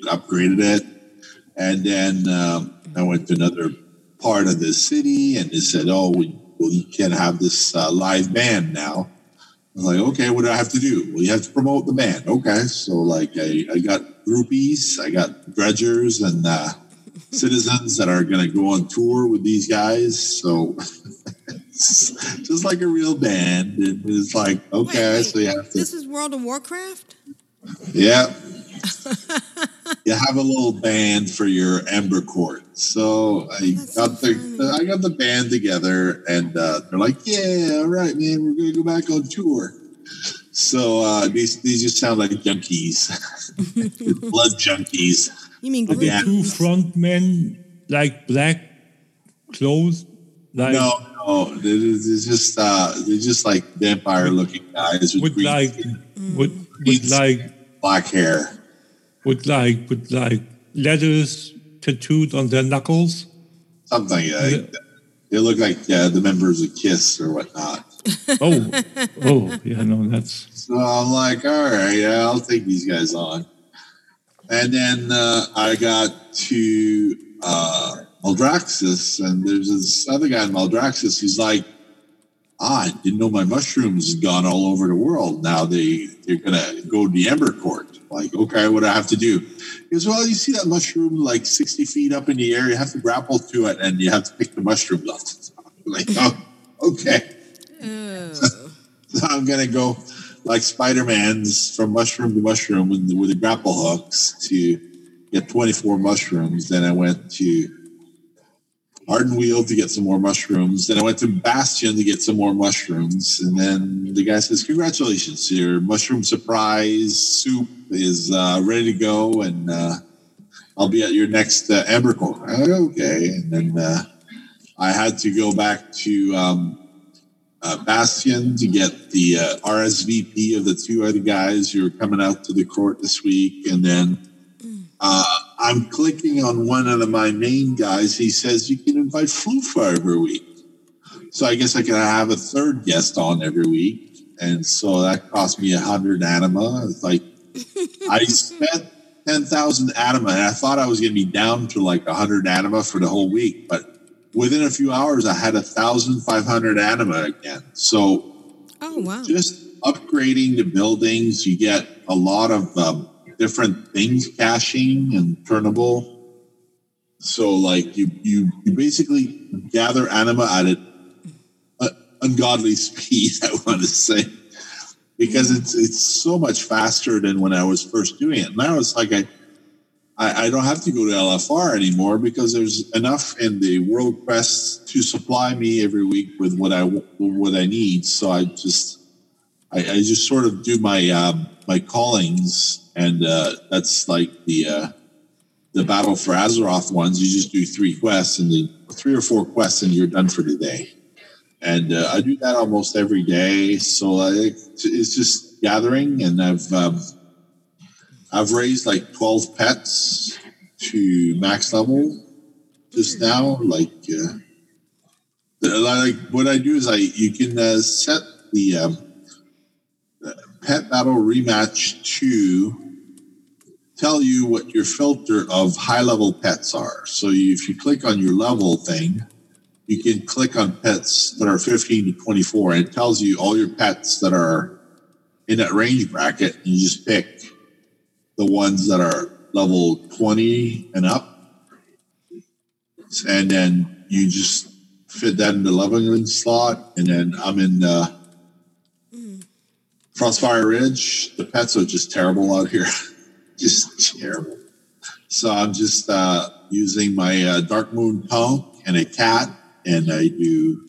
Upgraded it, and then um, I went to another part of the city, and they said, "Oh, we, well, you can have this uh, live band now." I was like, "Okay, what do I have to do?" Well, you have to promote the band. Okay, so like I, I got groupies, I got dredgers, and uh, citizens that are going to go on tour with these guys. So. just like a real band. And it's like, okay, wait, so you have to, this is World of Warcraft? yeah. you have a little band for your Ember Court. So I That's got so the I got the band together, and uh, they're like, "Yeah, all right, man, we're gonna go back on tour." So uh, these these just sound like junkies, blood junkies. You mean Are the Yeah. two front men like black clothes? Like No, they're, they're just uh, they're just like vampire looking guys with, with green like skin, with, with like black hair. with like with like letters tattooed on their knuckles. Something like that. They look like uh, the members of Kiss or whatnot. Oh, oh, yeah, no, that's So I'm like, all right, yeah, I'll take these guys on. And then uh, I got to uh, Maldraxxus, and there's this other guy in Maldraxxus. He's like, ah, I didn't know my mushrooms had gone all over the world. Now they, they're going to go to the Ember Court. Like, okay, what do I have to do? He goes, well, you see that mushroom like 60 feet up in the air? You have to grapple to it, and you have to pick the mushrooms off. I'm like, oh, okay. So I'm gonna go like Spider Man's from mushroom to mushroom with with the grapple hooks to get 24 mushrooms. Then I went to Ardenweald to get some more mushrooms. Then I went to Bastion to get some more mushrooms. And then the guy says, "Congratulations, your mushroom surprise soup is uh, ready to go, and uh, I'll be at your next uh, Ember Court." I Okay, and then uh, I had to go back to. Um, uh, Bastion to get the uh, RSVP of the two other guys who are coming out to the court this week. And then uh, I'm clicking on one of the, my main guys. He says you can invite Flufa every week. So I guess I can have a third guest on every week. And so that cost me a hundred anima. It's like I spent 10,000 anima and I thought I was going to be down to like a hundred anima for the whole week. But within a few hours, I had a thousand five hundred anima again. So Oh wow. just upgrading the buildings, you get a lot of um, different things caching and turnable. So like you you you basically gather anima at an ungodly speed. I want to say because it's it's so much faster than when I was first doing it. Now it's like I I, I don't have to go to LFR anymore because there's enough in the World Quest to supply me every week with what I what I need. So I just I, I just sort of do my um, my callings, and uh, that's like the uh, the Battle for Azeroth ones. You just do three quests and the three or four quests, and you're done for the day. And uh, I do that almost every day. So I, it's just gathering, and I've um, I've raised like 12 pets to max level just now. Like, uh, like what I do is I you can uh, set the um, pet battle rematch to tell you what your filter of high level pets are. So you, if you click on your level thing, you can click on pets that are 15 to 24, and it tells you all your pets that are in that range bracket, and you just pick the ones that are level 20 and up. And then you just fit that in the leveling slot. And then I'm in uh, Frostfire Ridge. The pets are just terrible out here. just terrible. So I'm just uh, using my uh, Darkmoon Tonk and a cat. And I do,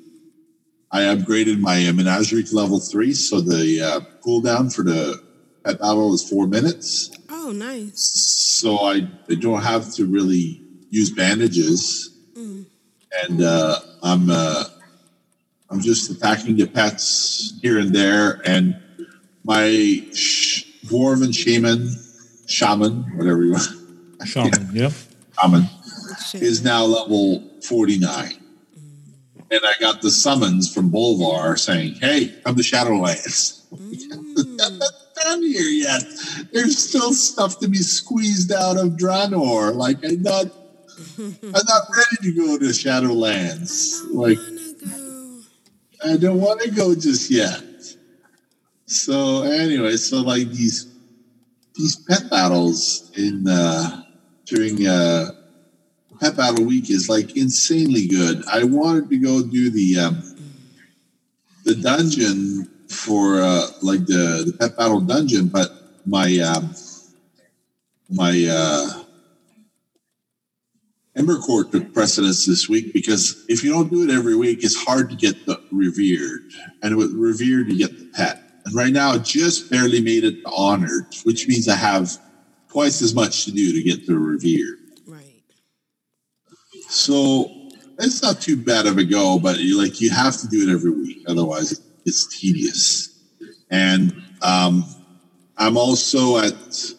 I upgraded my uh, menagerie to level three. So the uh, cooldown for the pet battle is four minutes Oh nice. so I, I don't have to really use bandages, and uh, I'm uh, I'm just attacking the pets here and there, and my sh- dwarven shaman, shaman, whatever you want, shaman, yeah. shaman, is now level forty nine. Mm. And I got the summons from Bolvar saying, "Hey, come to Shadowlands." Mm. I'm not done here yet. There's still stuff to be squeezed out of Draenor. Like I'm not, I'm not ready to go to Shadowlands. I Like I don't want to go just yet. So anyway, so like these these pet battles in uh, during uh, pet battle week is like insanely good. I wanted to go do the um, the dungeon for uh, like the, the pet battle dungeon, but my um, my uh, Ember Court took precedence this week because if you don't do it every week, it's hard to get the revered, and with revered you get the pet. And right now, just barely made it to honored, which means I have twice as much to do to get to revere. Right. So it's not too bad of a go, but you like you have to do it every week, otherwise it's tedious. And um, I'm also at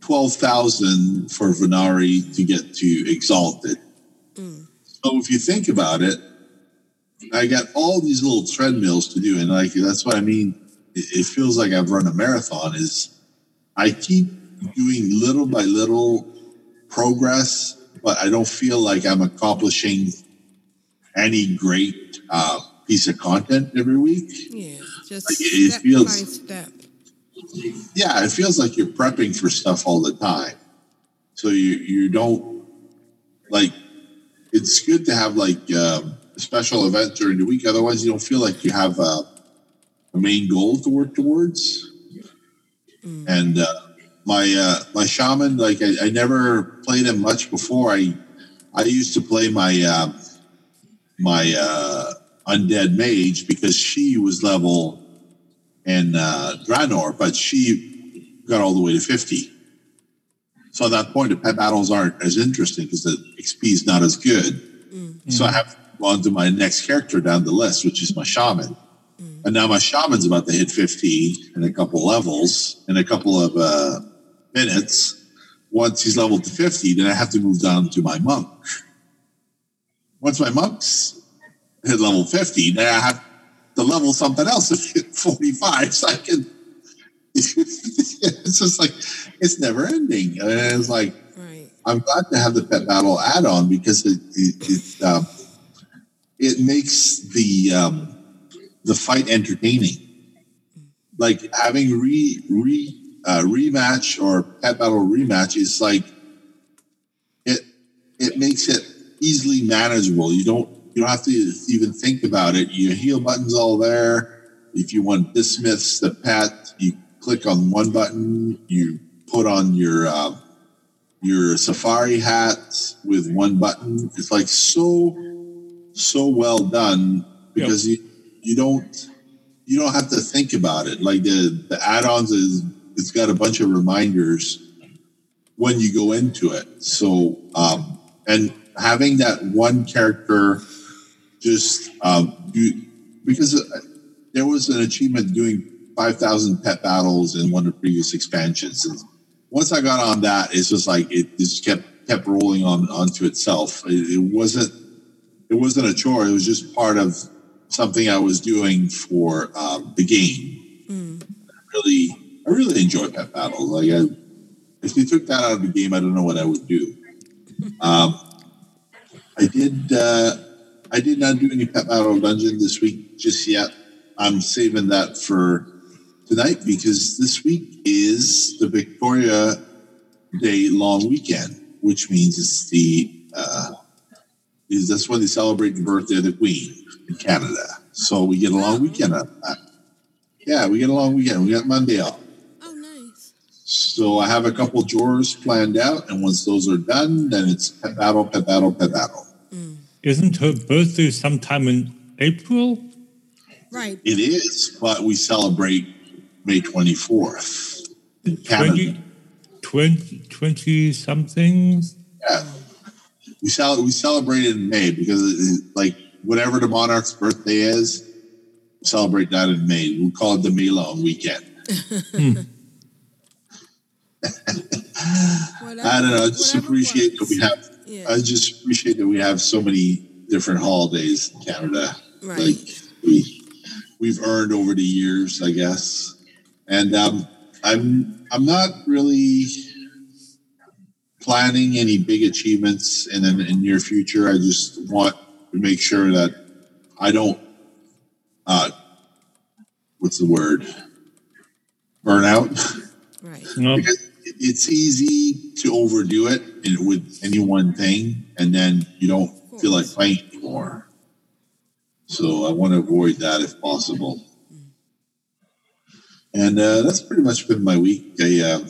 twelve thousand for Venari to get to exalted. So if you think about it, I got all these little treadmills to do, and like that's what I mean. It, feels like I've run a marathon. Is I keep doing little by little progress, but I don't feel like I'm accomplishing any great uh, piece of content every week. Yeah. Just Like, it step feels- by step. Yeah, it feels like you're prepping for stuff all the time. So you you don't like. It's good to have like um, a special event during the week. Otherwise, you don't feel like you have a, a main goal to work towards. And uh, my uh, my shaman, like I, I never played him much before. I I used to play my uh, my uh, undead mage because she was level in uh, Draenor, but she got all the way to 50. So at that point, the pet battles aren't as interesting because the XP is not as good. So I have to go on to my next character down the list, which is my shaman. And now my shaman's about to hit 50 in a couple levels, in a couple of uh, minutes. Once he's leveled to 50, then I have to move down to my monk. Once my monk's hit level 50, then I have to level something else at 45 so I can. it's just like, it's never ending. And it's like, Right. I'm glad to have the pet battle add on because it it it, um, it makes the um, the fight entertaining. Like having re re uh, rematch or pet battle rematch is like it it makes it easily manageable. You don't you don't have to even think about it. Your heal button's all there. If you want dismiss the pet, you click on one button. You put on your uh, your safari hat with one button. It's like so so well done because you you don't you don't have to think about it. Like the the add-ons is it's got a bunch of reminders when you go into it. So um and having that one character just um do, because there was an achievement doing 5000 pet battles in one of the previous expansions and once I got on that, it's just like it just kept kept rolling on onto itself. It, it wasn't it wasn't a chore. It was just part of something I was doing for um, the game. Really, I really enjoy pet battles. Like, I, if you took that out of the game, I don't know what I would do. Um, I did. Uh, I did not do any pet battle dungeon this week just yet. I'm saving that for tonight because this week is the Victoria Day long weekend, which means it's the uh, is that's when they celebrate the birthday of the Queen in Canada. So we get a long weekend out of that. Yeah, we get a long weekend. We got Monday off. Oh, nice. So I have a couple jurors planned out, and once those are done, then it's pet battle, pet battle, pet battle. Mm. Isn't her birthday sometime in April? Right. It is, but we celebrate May 24th in Canada. 20, 20, 20 something? Yeah. We cel- we celebrate it in May because it, it- like whatever the monarch's birthday is, celebrate that in May. We'll call it the May long weekend. I don't know. I just appreciate that we have. I just appreciate that we have so many different holidays in Canada. Right. Like we we've earned over the years, I guess. And um, I'm I'm not really planning any big achievements in the in near future. I just want to make sure that I don't uh, what's the word burn out. Right. because it's easy to overdo it with any one thing, and then you don't feel like playing anymore. So I want to avoid that if possible. And uh, that's pretty much been my week. I, uh,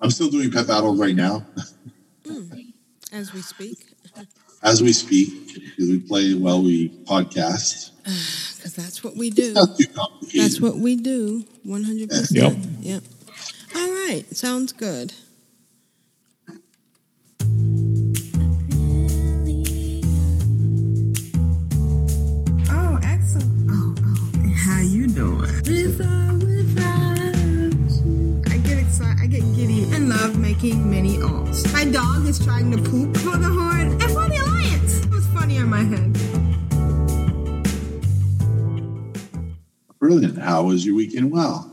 I'm still doing pet battles right now As we speak. As we speak because we play while we podcast. Because that's what we do. Not too complicated. That's what we do. 100%. Yep. Yep. All right. Sounds good. Oh, excellent. Oh, oh. How you doing? I get excited. I get giddy and love making mini alts. My dog is trying to poop for the Horde It on my head. Brilliant. How was your weekend? Well,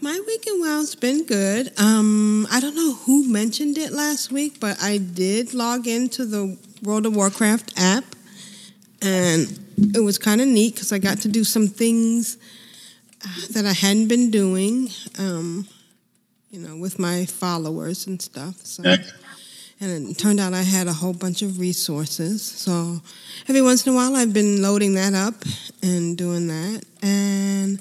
My weekend wow's been good. Um, I don't know who mentioned it last week, but I did log into the World of Warcraft app, and it was kind of neat because I got to do some things uh, that I hadn't been doing, um, you know, with my followers and stuff. So, Heck. And it turned out I had a whole bunch of resources. So every once in a while, I've been loading that up and doing that, and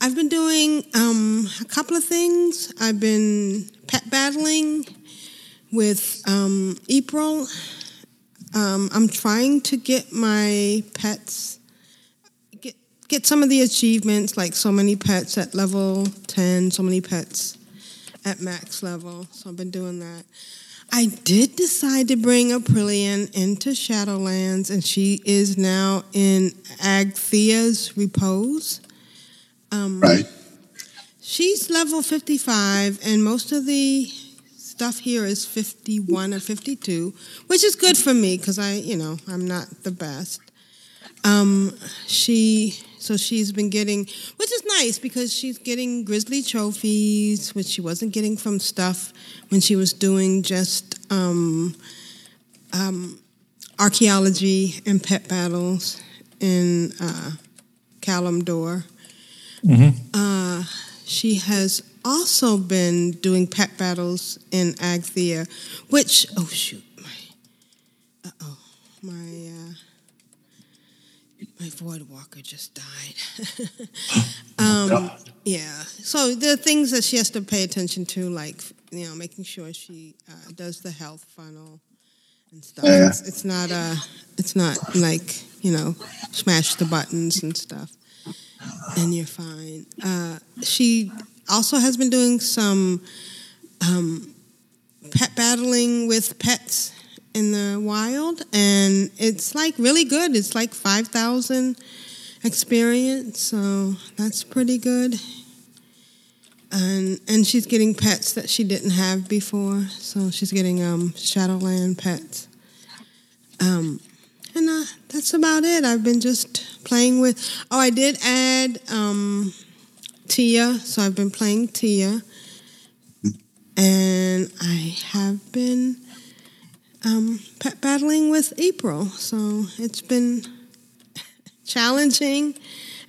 I've been doing um, a couple of things. I've been pet battling with um, April. Um, I'm trying to get my pets get get some of the achievements, like so many pets at level ten, so many pets at max level. So I've been doing that. I did decide to bring Aprillian into Shadowlands, and she is now in Agthia's repose. Um, right. She's level 55, and most of the stuff here is 51 or 52, which is good for me because I, you know, I'm not the best. Um, she, so she's been getting, which is nice because she's getting grizzly trophies, which she wasn't getting from stuff when she was doing just um, um, archaeology and pet battles in uh, Kalimdor. Uh, she has also been doing pet battles in Agthia, which oh shoot, my uh oh, my uh, my void walker just died. um, yeah, so there are things that she has to pay attention to, like you know, making sure she uh, does the health funnel and stuff. Yeah. It's, it's not uh it's not like you know, smash the buttons and stuff and you're fine. Uh, she also has been doing some um, pet battling with pets in the wild, and it's like really good. It's like 5,000 experience, so that's pretty good. And and she's getting pets that she didn't have before, so she's getting um, Shadowland pets. Um, and uh, that's about it. I've been just playing with. Oh, I did add um, Tia, so I've been playing Tia, and I have been um, battling with April. So it's been challenging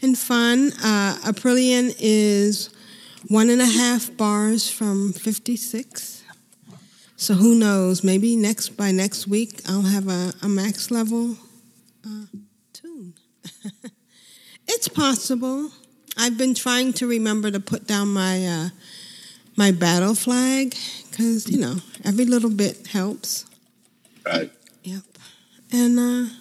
and fun. Uh, Aprillian is one and a half bars from fifty-six. So who knows? Maybe next by next week I'll have a, a max level uh, tune. it's possible. I've been trying to remember to put down my uh, my battle flag because you know every little bit helps. Right. Yep. And uh,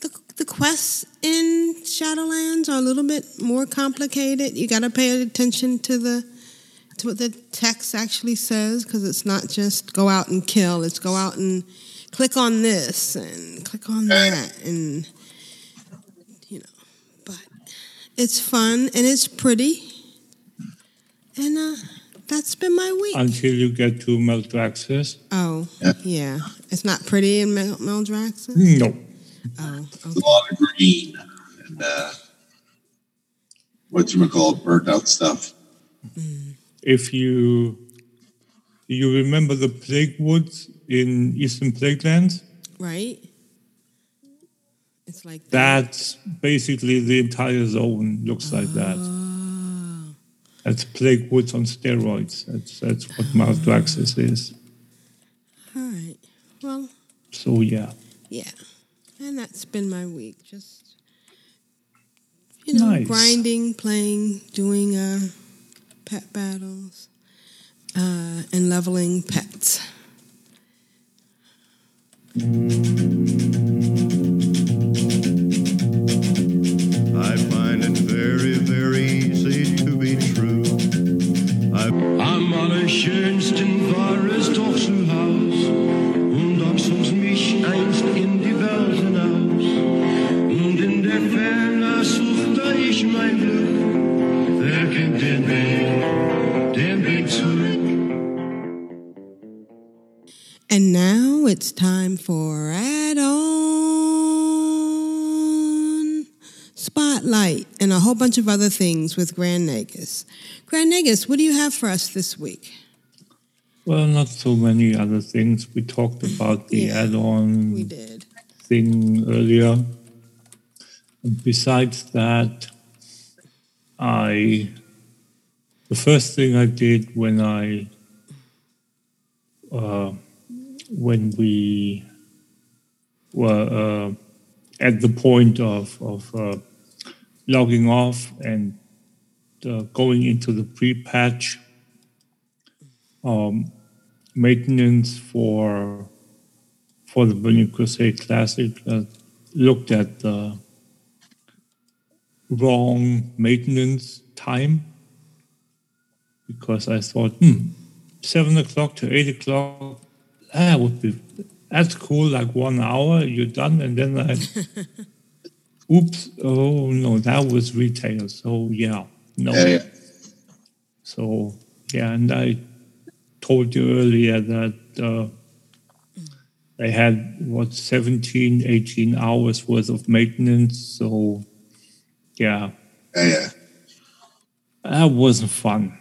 the the quests in Shadowlands are a little bit more complicated. You got to pay attention to the to what the text actually says because it's not just go out and kill. It's go out and click on this and click on that and you know. But it's fun and it's pretty. And uh, that's been my week. Until you get to Maldraxxus. Oh, yeah. It's not pretty in Mel- Maldraxxus? Hmm. No. Oh, It's a lot of green and uh, what you call it, burnt out stuff. Hmm. If you you remember the plague woods in Eastern Plaguelands, right? It's like that's basically the entire zone looks like that. Ah. That's plague woods on steroids. That's that's what Maldraxxus is. All right. Well. So yeah. Yeah, and that's been my week. Just you know, nice. grinding, playing, doing uh, pet battles, uh, and leveling pets. I find it very, very easy to be true. I'm on a Shernston and a whole bunch of other things with Grand Nagus. Grand Nagus, what do you have for us this week? Well, not so many other things. We talked about the Yeah, add-on We did. thing earlier. And besides that, I the first thing I did when I uh, when we were uh, at the point of of uh, logging off and uh, going into the pre-patch um, maintenance for for the Burning Crusade Classic uh, looked at the wrong maintenance time because I thought, hmm, seven o'clock to eight o'clock, that would be that's cool, like one hour, you're done, and then I oops, oh no, that was retail. So yeah, no. Yeah, yeah. So yeah, and I told you earlier that uh, they had what 17, 18 hours worth of maintenance. So yeah, Yeah, yeah. that wasn't fun.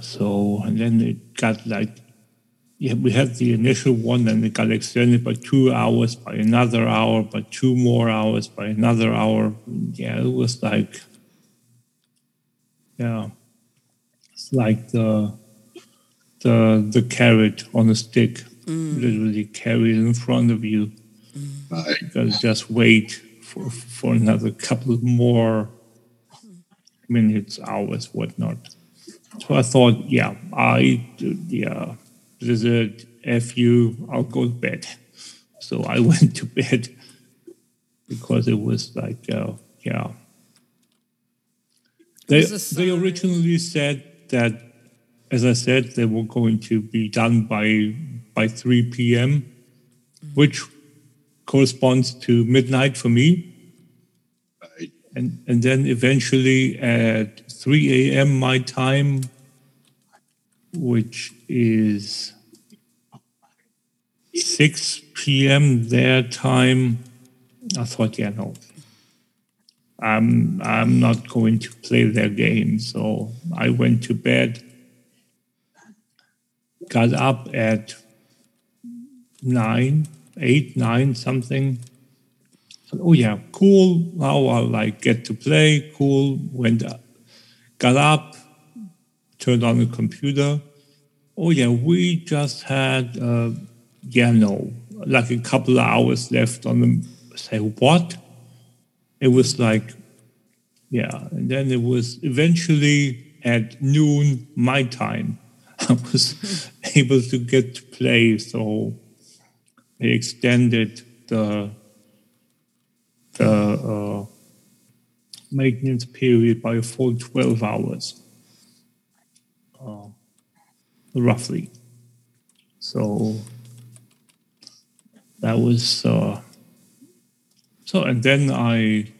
So and then it got like yeah, we had the initial one, and it got extended by two hours, by another hour, by two more hours, by another hour. Yeah, it was like yeah, it's like the the the carrot on a stick, mm. literally carried in front of you. Right. You gotta just wait for for another couple of more minutes, hours, whatnot. So I thought, yeah, I yeah, Blizzard, F you, I'll go to bed. So I went to bed because it was like, uh, yeah. They they originally said that, as I said, they were going to be done by by 3 p.m., which corresponds to midnight for me. And, and then eventually at 3 a.m. my time, which is 6 p.m. their time, I thought, yeah, no, I'm I'm not going to play their game. So I went to bed, got up at nine, eight, nine, something. Oh yeah, cool. Now I'll like get to play. Cool. Went up, got up, turned on the computer. Oh yeah, we just had uh, yeah no, like a couple of hours left on the. Say what? It was like yeah, and then it was eventually at noon my time. I was able to get to play, so they extended the the uh, maintenance period by a full twelve hours, uh, roughly. So that was uh, so, and then I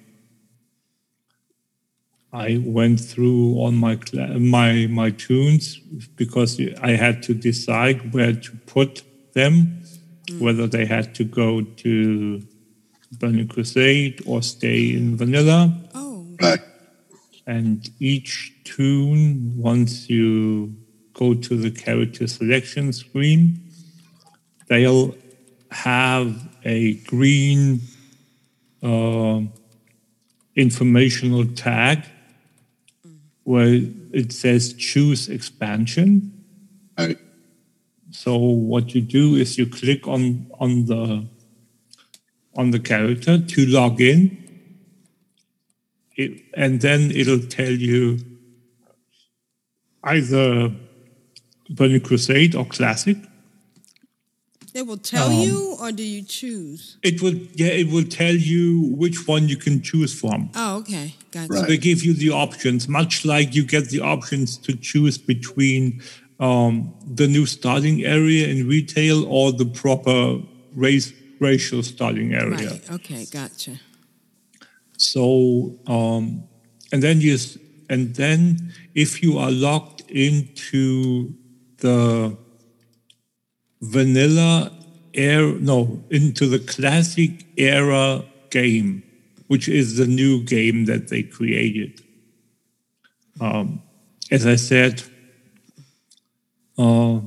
I went through all my my my tunes because I had to decide where to put them, whether they had to go to Burning Crusade or stay in Vanilla. Oh. Right. And each tune, once you go to the character selection screen, they'll have a green uh, informational tag where it says choose expansion. Right. So what you do is you click on on the on the character to log in, it, and then it'll tell you either Burning Crusade or Classic. They will tell Um, you, or do you choose? It will yeah, it will tell you which one you can choose from. Oh, okay, gotcha. So they give you the options, much like you get the options to choose between um, the new starting area in retail or the proper race racial starting area. Right. Okay, gotcha. So, um, and then you, and then if you are logged into the vanilla air, no, into the classic era game, which is the new game that they created. Um, as I said, uh,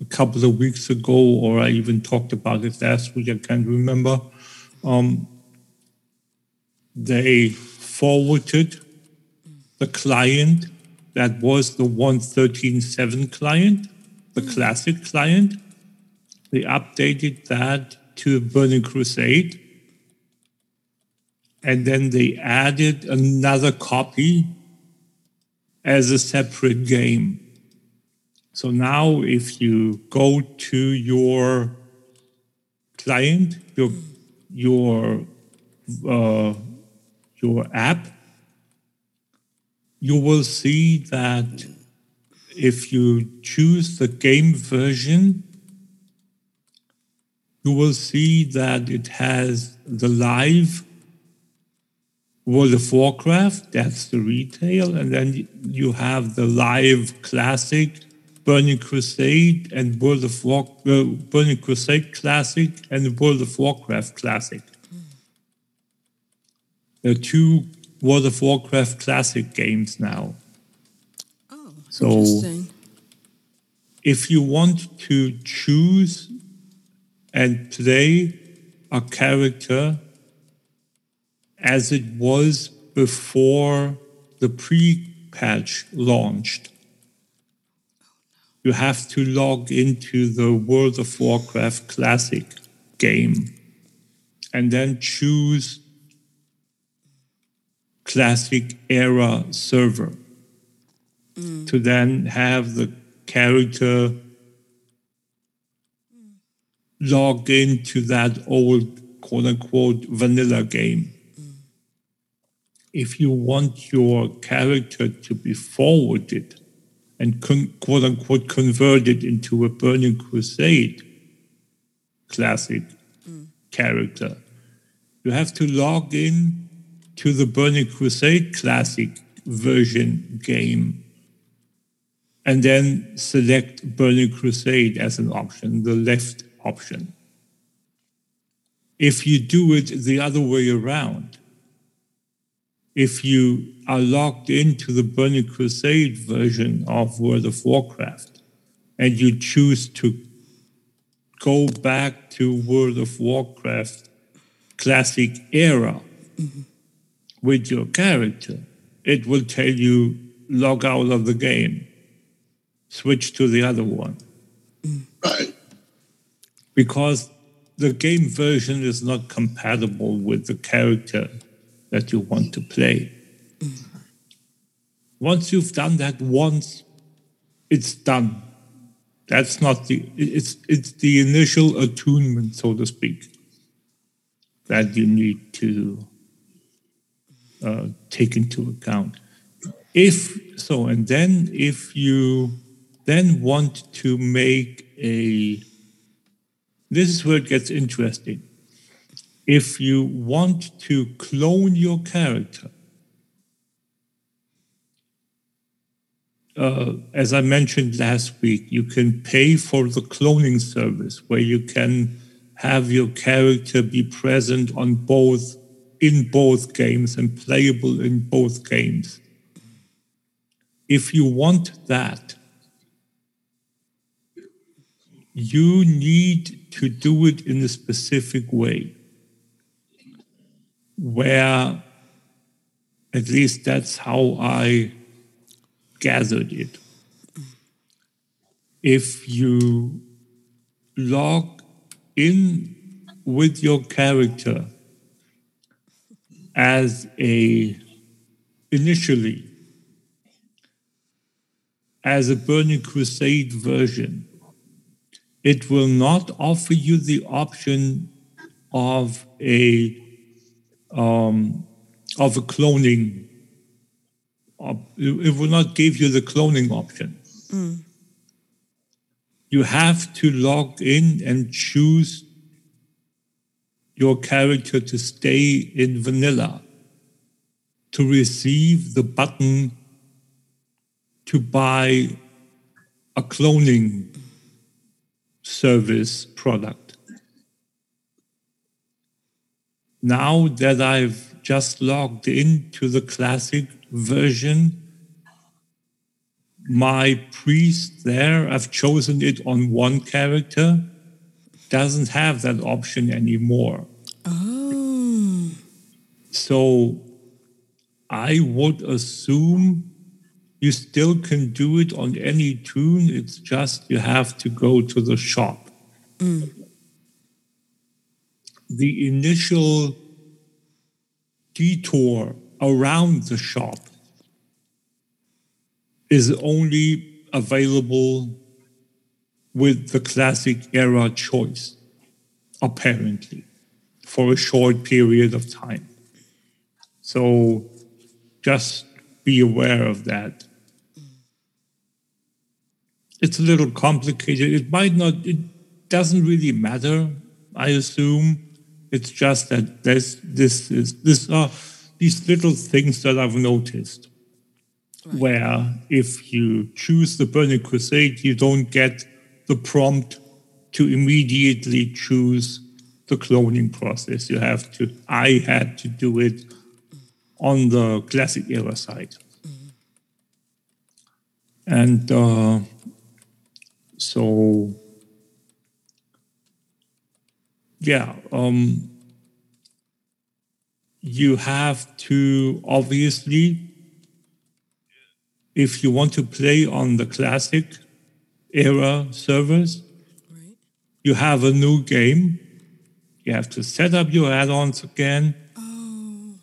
a couple of weeks ago, or I even talked about it last week, I can't remember. Um, they forwarded the client that was the 113.7 client, the classic client. They updated that to Burning Crusade. And then they added another copy as a separate game. So now, if you go to your client, your your uh, your app, you will see that if you choose the game version, you will see that it has the live World of Warcraft, that's the retail, and then you have the live classic Burning Crusade and World of War, uh, Burning Crusade Classic and World of Warcraft Classic. There are two World of Warcraft Classic games now. Oh, So interesting. if you want to choose and play a character as it was before the pre-patch launched, you have to log into the World of Warcraft Classic game and then choose Classic Era server mm. to then have the character log into that old quote unquote vanilla game. If you want your character to be forwarded and con- quote unquote converted into a Burning Crusade classic character, you have to log in to the Burning Crusade classic version game and then select Burning Crusade as an option, the left option. If you do it the other way around, if you are locked into the Burning Crusade version of World of Warcraft and you choose to go back to World of Warcraft classic era with your character, it will tell you log out of the game, switch to the other one. Right. Because the game version is not compatible with the character that you want to play. Once you've done that once, it's done. That's not the it's it's the initial attunement, so to speak, that you need to uh, take into account. If so, and then if you then want to make a this is where it gets interesting. If you want to clone your character, uh, as I mentioned last week, you can pay for the cloning service where you can have your character be present on both in both games and playable in both games. If you want that, you need to do it in a specific way where at least that's how I gathered it. If you log in with your character as a initially as a Burning Crusade version, it will not offer you the option of a um, of a cloning. It it will not give you the cloning option. you have to log in and choose your character to stay in vanilla to receive the button to buy a cloning service product. Now that I've just logged into the classic version, my priest there, I've chosen it on one character, doesn't have that option anymore. Oh. So I would assume you still can do it on any tune. It's just you have to go to the shop. Mm. The initial detour around the shop is only available with the classic era choice, apparently, for a short period of time. So just be aware of that. It's a little complicated. It might not, it doesn't really matter, I assume. It's just that this, this is, this are these little things that I've noticed. Where if you choose the Burning Crusade, you don't get the prompt to immediately choose the cloning process. You have to, I had to do it on the classic era side. And uh, so, yeah, um, you have to obviously, if you want to play on the classic era servers, you have a new game. You have to set up your add ons again Oh.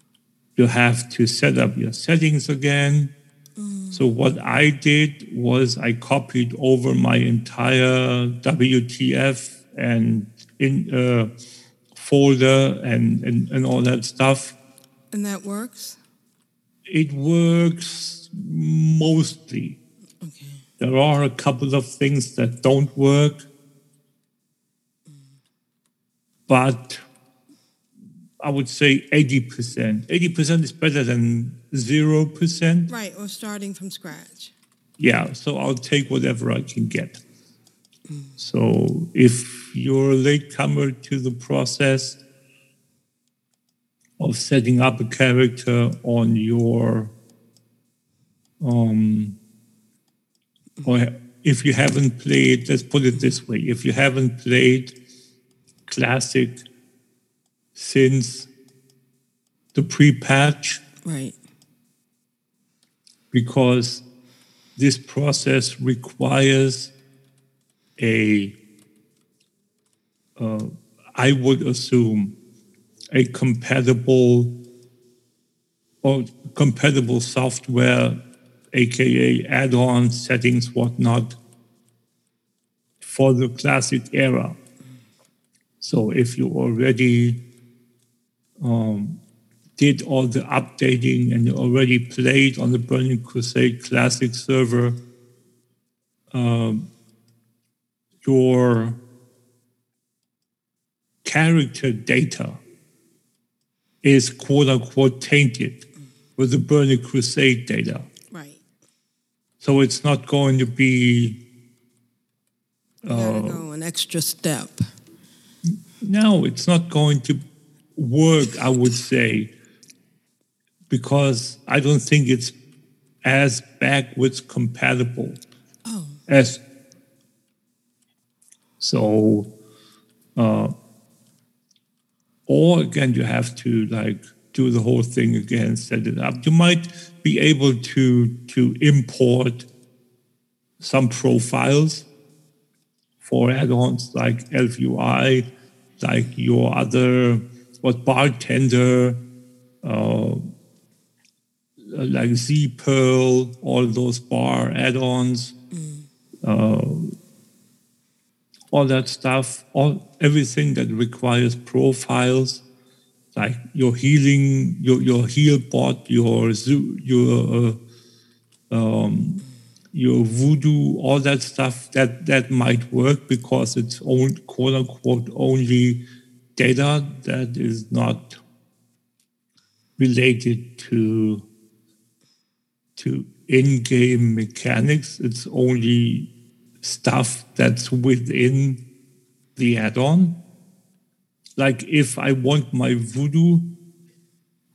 you have to set up your settings again. So what I did was I copied over my entire WTF and in uh, folder and, and and all that stuff. And that works? It works mostly. Okay. There are a couple of things that don't work, but I would say 80%. 80% is better than 0%. Right, or starting from scratch. Yeah, so I'll take whatever I can get. So if you're a latecomer to the process of setting up a character on your, um, or if you haven't played, let's put it this way, if you haven't played classic since the pre-patch Right. because this process requires a uh, I would assume a compatible or compatible software aka add-on settings whatnot for the classic era so if you already um, did all the updating and already played on the Burning Crusade Classic server, um, your character data is quote unquote tainted with the Burning Crusade data. Right. So it's not going to be. Uh, go an extra step. No, it's not going to work, I would say, because I don't think it's as backwards compatible Oh. as. So, uh, or again, you have to like do the whole thing again, set it up. You might be able to to import some profiles for add-ons like ElvUI, like your other what bartender, uh, like ZPerl, all those bar add-ons, uh, all that stuff, all everything that requires profiles, like your healing, your your heal bot, your your uh, um, your VuhDo, all that stuff that that might work because it's own quote unquote only data that is not related to to in-game mechanics. It's only stuff that's within the add-on. Like if I want my VuhDo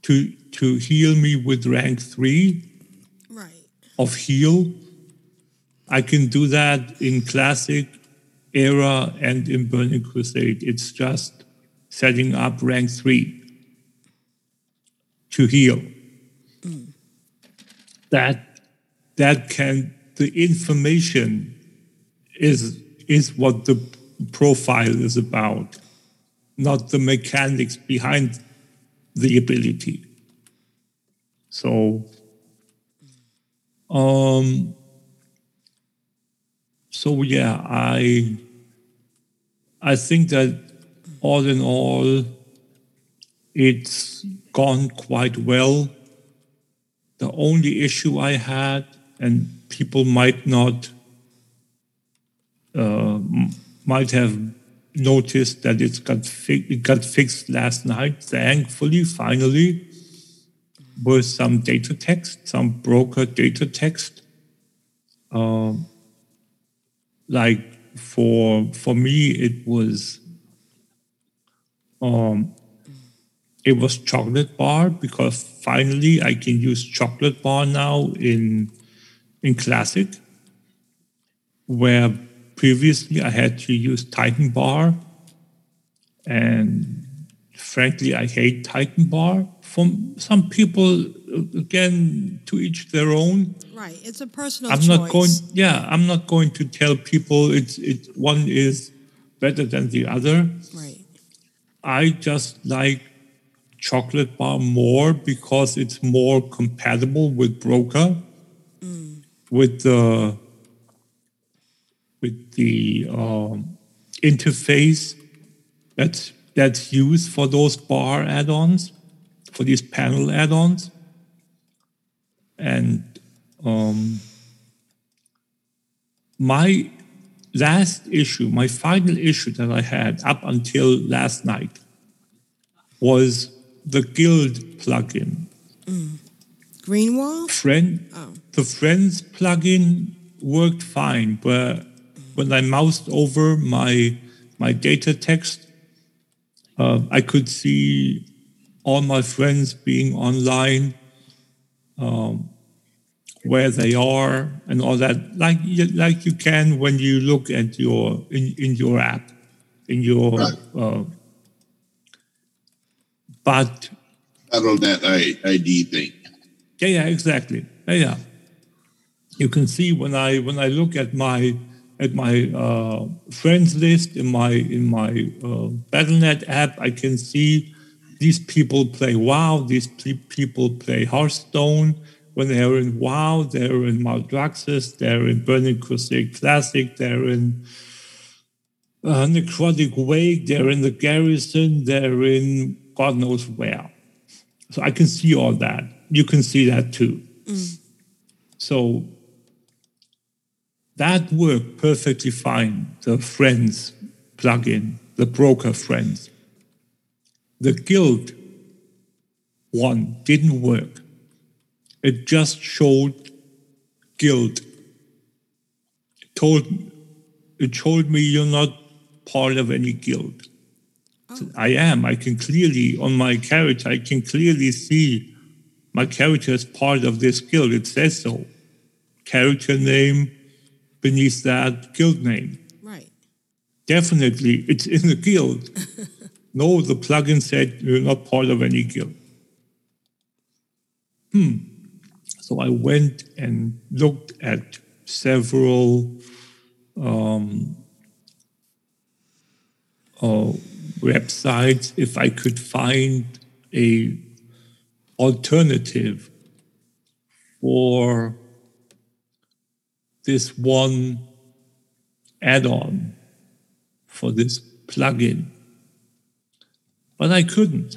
to to heal me with rank three Right. of heal, I can do that in classic era and in Burning Crusade. It's just setting up rank three to heal. That that can the information is is what the profile is about, not the mechanics behind the ability. So um so yeah, I I think that all in all it's gone quite well. The only issue I had, and people might not uh, might have noticed that it's got fi- it got fixed last night. Thankfully, finally, with some data text, some broker data text. Um, like for for me, it was um, it was chocolate bar because finally I can use chocolate bar now in in classic, where previously I had to use Titan bar, and frankly I hate Titan bar. From some people, again, to each their own. Right. It's a personal I'm choice. not going. Yeah, I'm not going to tell people it's it one is better than the other. Right. I just like chocolate bar more because it's more compatible with broker, with the with the um, interface that's that's used for those bar add-ons, for these panel add-ons, and um, my last issue, my final issue that I had up until last night was the Guild plugin. Greenwall? Friend, the Friends plugin worked fine, but when I moused over my my data text, uh, I could see all my friends being online, um, where they are, and all that, like you, like you can when you look at your in, in your app, in your. Uh, but Battle.net I- ID thing. yeah, yeah, exactly. Yeah, yeah. You can see when I when I look at my at my uh, friends list in my in my uh, BattleNet app, I can see these people play WoW. These pe- people play Hearthstone. When they're in WoW, they're in Maldraxxus. They're in Burning Crusade Classic. They're in uh, Necrotic Wake. They're in the Garrison. They're in God knows where. So I can see all that. You can see that too. So that worked perfectly fine. The friends plugin, the broker friends. The guild one didn't work. It just showed guild. It told it told me you're not part of any guild. I am. I can clearly on my character. I can clearly see my character is part of this guild. It says so. Character name beneath that guild name. Right. Definitely, it's in the guild. no, the plugin said you're not part of any guild. Hmm. So I went and looked at several um, uh, websites if I could find a alternative for this one add-on for this plugin. But I couldn't.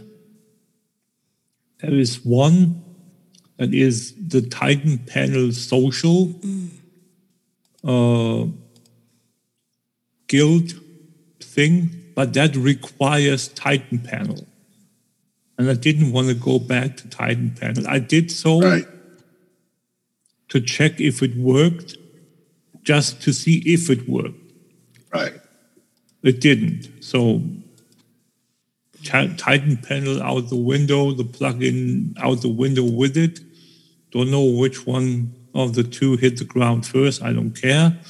There is one that is the Titan Panel Social, uh, guild thing, but that requires Titan panel. And I didn't want to go back to Titan panel. I did so to check if it worked, just to see if it worked. Right. It didn't. So Titan panel out the window, the plug-in out the window with it. Don't know which one of the two hit the ground first. I don't care.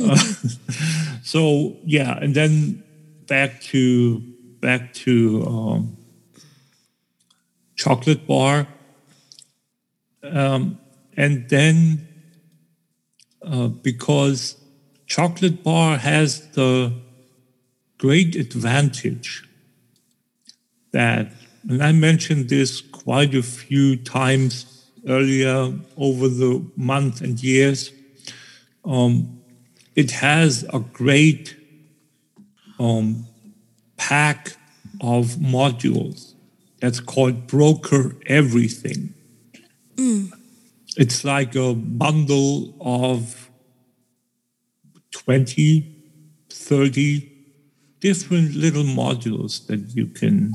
Uh, so yeah, and then back to back to um, chocolate bar, um, and then uh, because chocolate bar has the great advantage that, and I mentioned this quite a few times earlier over the month and years, um, it has a great um, pack of modules that's called Broker Everything. It's like a bundle of 20, 30 different little modules that you can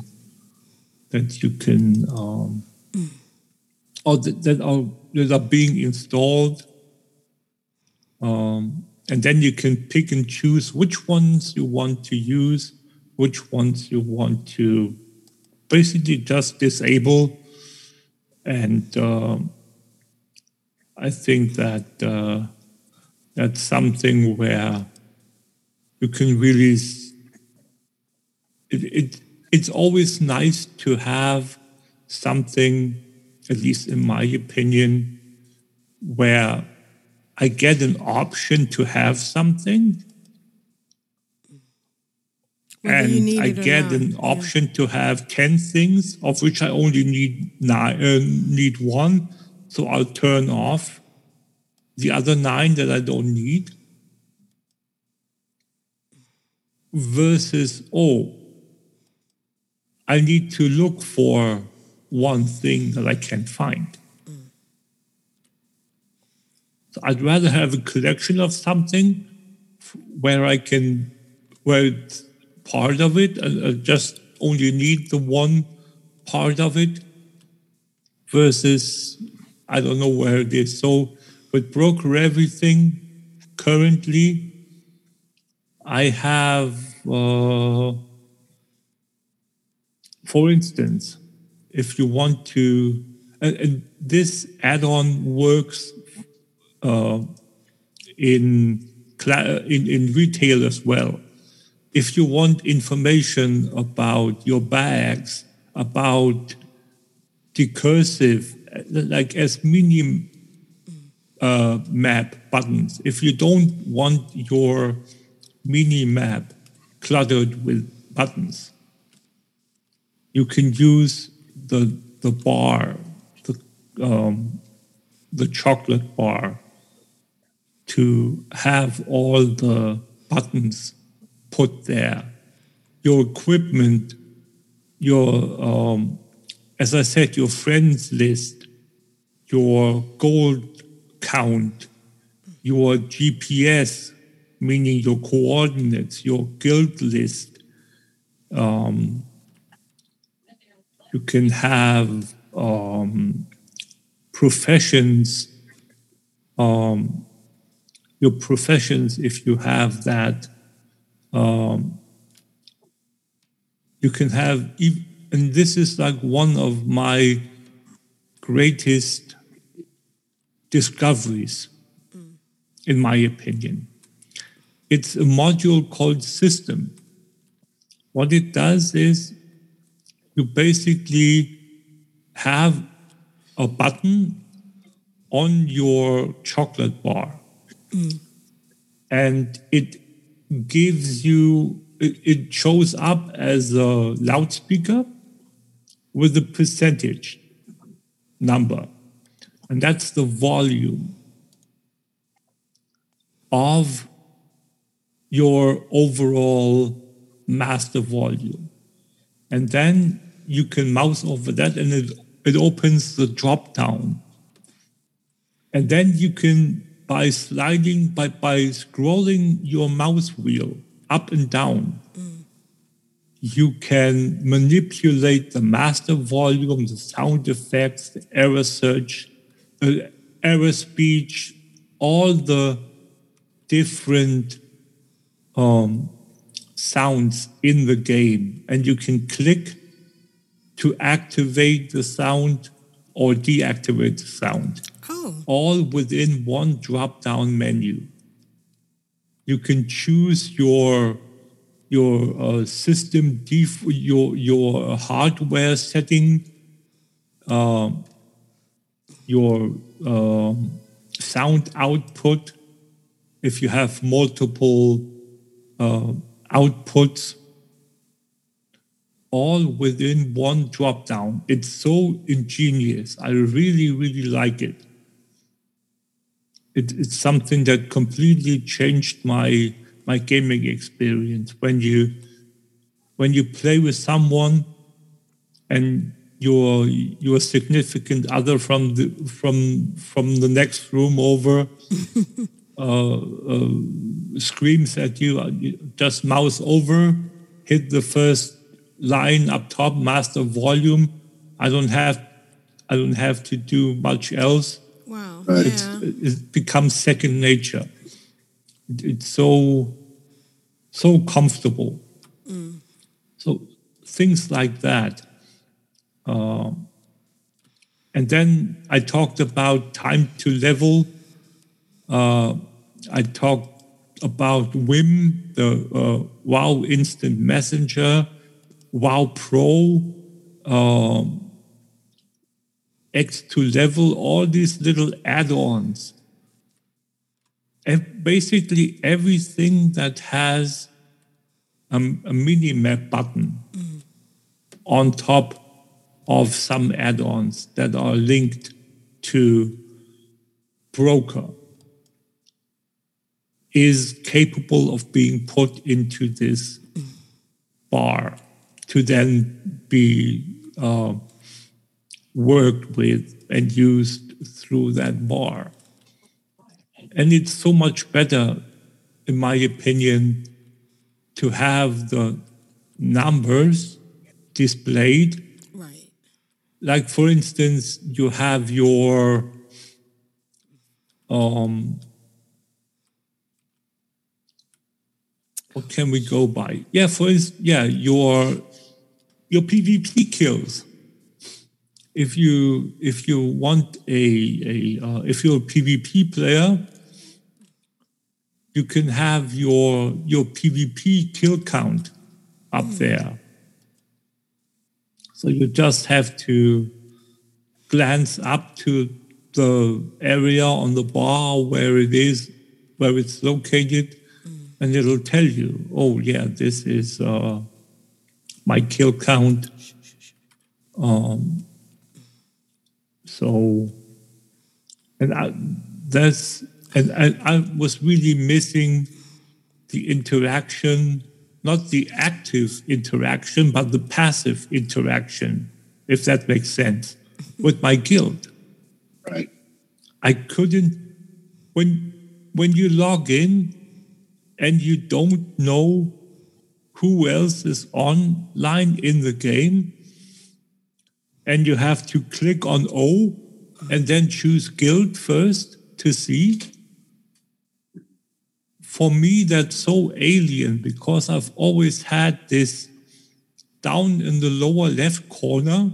that you can um, or that, that are that are being installed um, and then you can pick and choose which ones you want to use which ones you want to basically just disable. And um, i think that uh, that's something where you can really it, it it's always nice to have something at least in my opinion where i get an option to have something Whether and I get an option to have 10 things, of which I only need nine, uh, need one. So I'll turn off the other nine that I don't need. Versus, oh, I need to look for one thing that I can't find. So I'd rather have a collection of something where I can, where it's part of it, and I just only need the one part of it, versus I don't know where it is. So with broker everything, currently, I have, uh, for instance, if you want to, and, and this add-on works uh, in, in in retail as well. If you want information about your bags, about decursive, like as mini uh, map buttons, if you don't want your mini map cluttered with buttons, you can use the the bar, the um, the chocolate bar, to have all the buttons put there. Your equipment, your um, as I said, your friends list, your gold count, your GPS, meaning your coordinates, your guild list. Um, you can have um, professions, um, your professions, if you have that. Um, you can have, and this is like one of my greatest discoveries, in my opinion. It's a module called System. What it does is you basically have a button on your chocolate bar. And it gives you it, it shows up as a loudspeaker with a percentage number. And that's the volume of your overall master volume. And then you can mouse over that and it, it opens the drop down. And then you can by sliding by by scrolling your mouse wheel up and down you can manipulate the master volume the sound effects the error search uh, error speech all the different um, sounds in the game. And you can click to activate the sound or deactivate the sound Oh. all within one drop down menu. You can choose your your uh, system def- your your hardware setting, uh, your um, sound output. If you have multiple uh, outputs, all within one drop down. It's so ingenious. I really, really like it it, it's something that completely changed my my gaming experience when you when you play with someone and your your significant other from the from from the next room over uh, uh, screams at you uh, you just mouse over hit the first line up top master volume i don't have i don't have to do much else Wow. it's, Yeah. it becomes second nature. It's so so comfortable. So things like that. Uh, and then I talked about time to level. Uh, I talked about Wim, the uh, Wow Instant Messenger, Wow Pro. Um, X2 level, all these little add-ons. Basically everything that has a, a mini map button on top of some add-ons that are linked to broker is capable of being put into this bar to then be uh, worked with and used through that bar. And it's so much better, in my opinion, to have the numbers displayed. Right. Like, for instance, you have your um, what can we go by? Yeah, for instance, yeah, your your PvP kills. If you if you want a, a uh, if you're a PvP player, you can have your your PvP kill count up there. So you just have to glance up to the area on the bar where it is, where it's located, and it'll tell you, oh yeah, this is uh, my kill count. Um, so, and I, that's, and I, I was really missing the interaction, not the active interaction, but the passive interaction, if that makes sense, with my guild. Right. I couldn't, when, when you log in and you don't know who else is online in the game, and you have to click on O and then choose guild first to see. For me, that's so alien because I've always had this down in the lower left corner,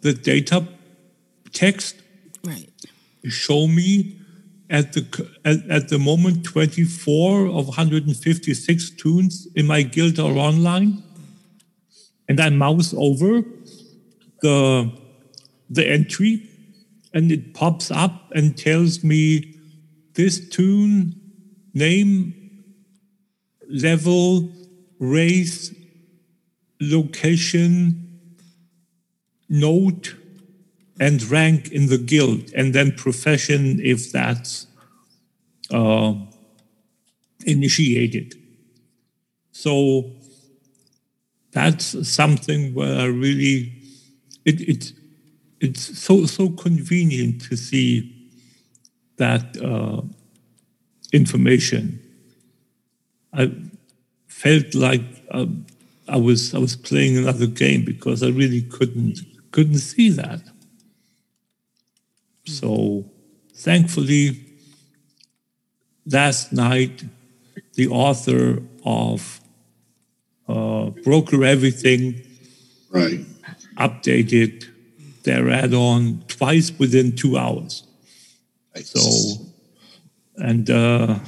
the data text. Right. Show me at the at, at the moment 24 of 156 tunes in my guild are online. And I mouse over the the entry and it pops up and tells me this tune name level race location note and rank in the guild and then profession if that's uh, initiated so that's something where i really it, it it's so so convenient to see that uh, information. I felt like um, I was I was playing another game because I really couldn't couldn't see that. So thankfully, last night, the author of uh, Broker Everything right. updated their add-on twice within two hours. So, and uh,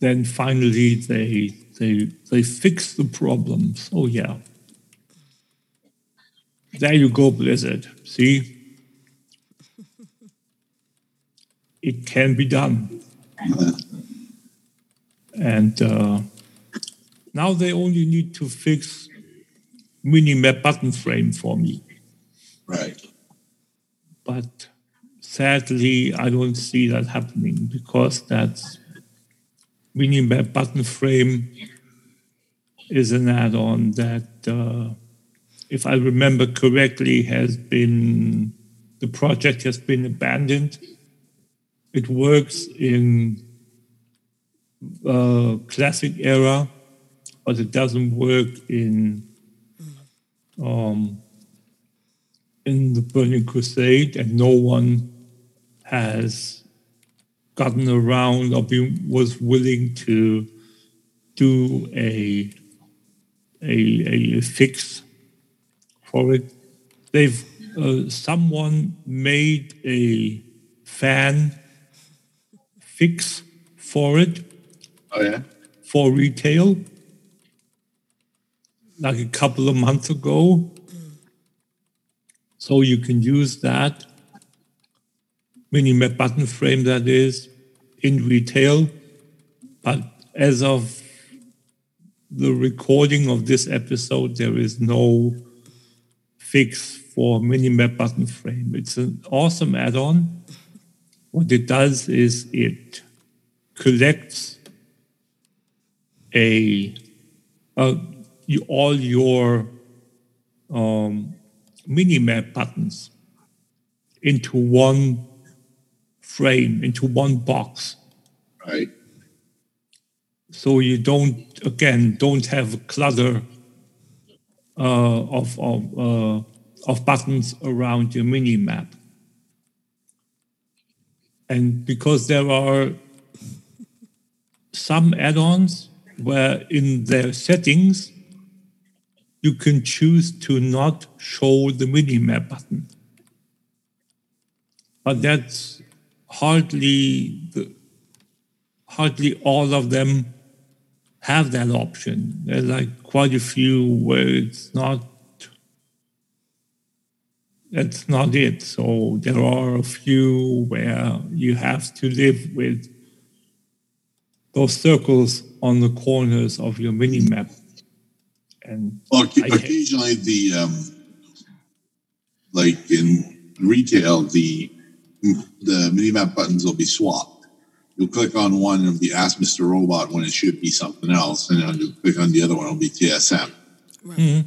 then finally they they they fixed the problem. So yeah, there you go, Blizzard. See, it can be done. And uh, now they only need to fix Minimap button frame for me. Right. But sadly, I don't see that happening because that's Minimap button frame is an add-on that, uh, if I remember correctly, has been the project has been abandoned. It works in uh, classic era, but it doesn't work in um, in the Burning Crusade, and no one has gotten around or been, was willing to do a, a, a fix for it. They've uh, someone made a fan fix for it. Oh yeah. For retail, like a couple of months ago. So you can use that Minimap button frame that is in retail. But as of the recording of this episode, there is no fix for Minimap button frame. It's an awesome add-on. What it does is it collects a, you, all your um, mini-map buttons into one frame, into one box. Right. So you don't, again, don't have a clutter uh, of, of, uh, of buttons around your mini-map. And because there are some add-ons where in their settings, you can choose to not show the mini-map button. But that's hardly the, hardly all of them have that option. There's like quite a few where it's not that's not it. So there are a few where you have to live with those circles on the corners of your mini map. And Well, occasionally the um, like in retail, the the minimap buttons will be swapped. You'll click on one, it'll be Ask Mr. Robot when it should be something else, and then you click on the other one, it'll be TSM. Mhm.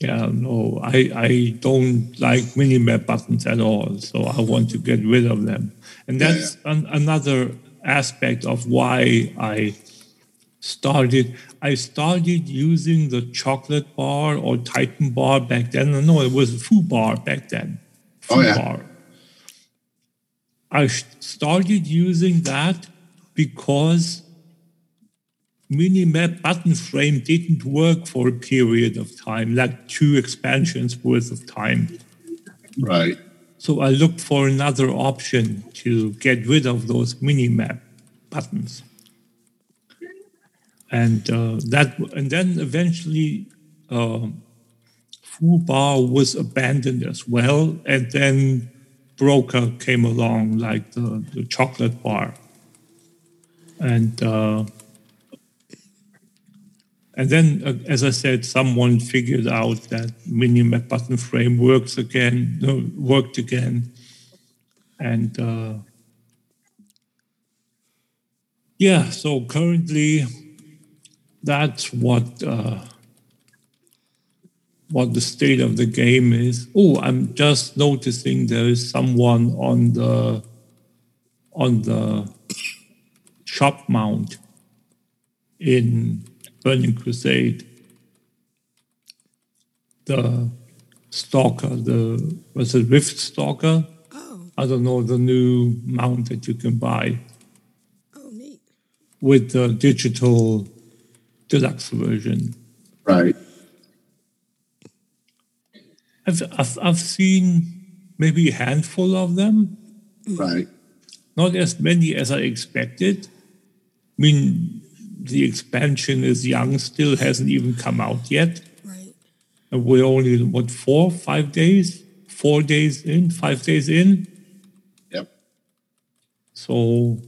Yeah, no, I, I don't like mini-map buttons at all, so I want to get rid of them. And Yeah, that's An, another aspect of why I started. I started using the chocolate bar or Titan bar back then. No, it was Foo bar back then. Foo Oh, yeah. bar. I started using that because Minimap button frame didn't work for a period of time, like two expansions worth of time. Right. So I looked for another option to get rid of those minimap buttons. And uh, that, and then eventually, uh, FuBar was abandoned as well, and then Broker came along, like the, the chocolate bar, and uh, and then, uh, as I said, someone figured out that Minimap button frame works again, no, worked again, and uh, yeah. So currently, that's what uh, what the state of the game is. Oh, I'm just noticing there is someone on the on the shop mount in Burning Crusade. The Stalker, the was it Rift Stalker? Oh. I don't know the new mount that you can buy. Oh, neat. With the digital deluxe version. Right. I've, I've, I've seen maybe a handful of them. Right. Not as many as I expected. I mean, the expansion is young, still hasn't even come out yet. Right. And we're only, what, four, five days? Four days in, five days in? Yep. So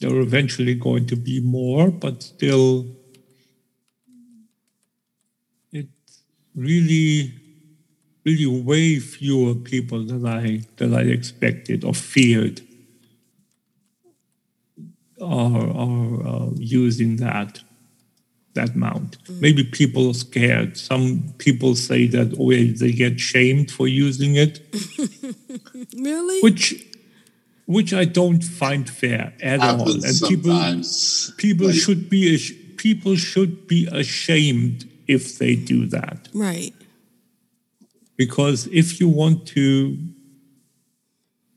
there are eventually going to be more, but still, it's really, really way fewer people than I than I expected or feared are are uh, using that that mount. Maybe people are scared. Some people say that oh, they get shamed for using it, Really? which which I don't find fair at all. And people sometimes. people Like- should be people should be ashamed if they do that Right. because if you want to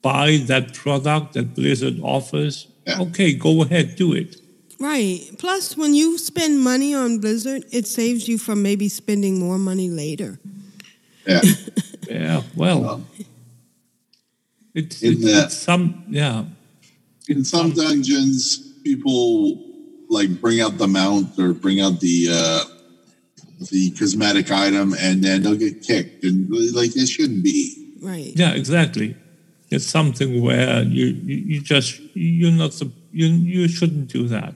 buy that product that Blizzard offers, okay, go ahead, do it. Right. Plus, when you spend money on Blizzard, it saves you from maybe spending more money later. Yeah. Yeah, well, it's, In it's, that- it's some yeah. In some dungeons, people like bring out the mount or bring out the uh the cosmetic item and then they'll get kicked and like it shouldn't be. Right. Yeah, exactly. It's something where you you, you just you're not you you shouldn't do that.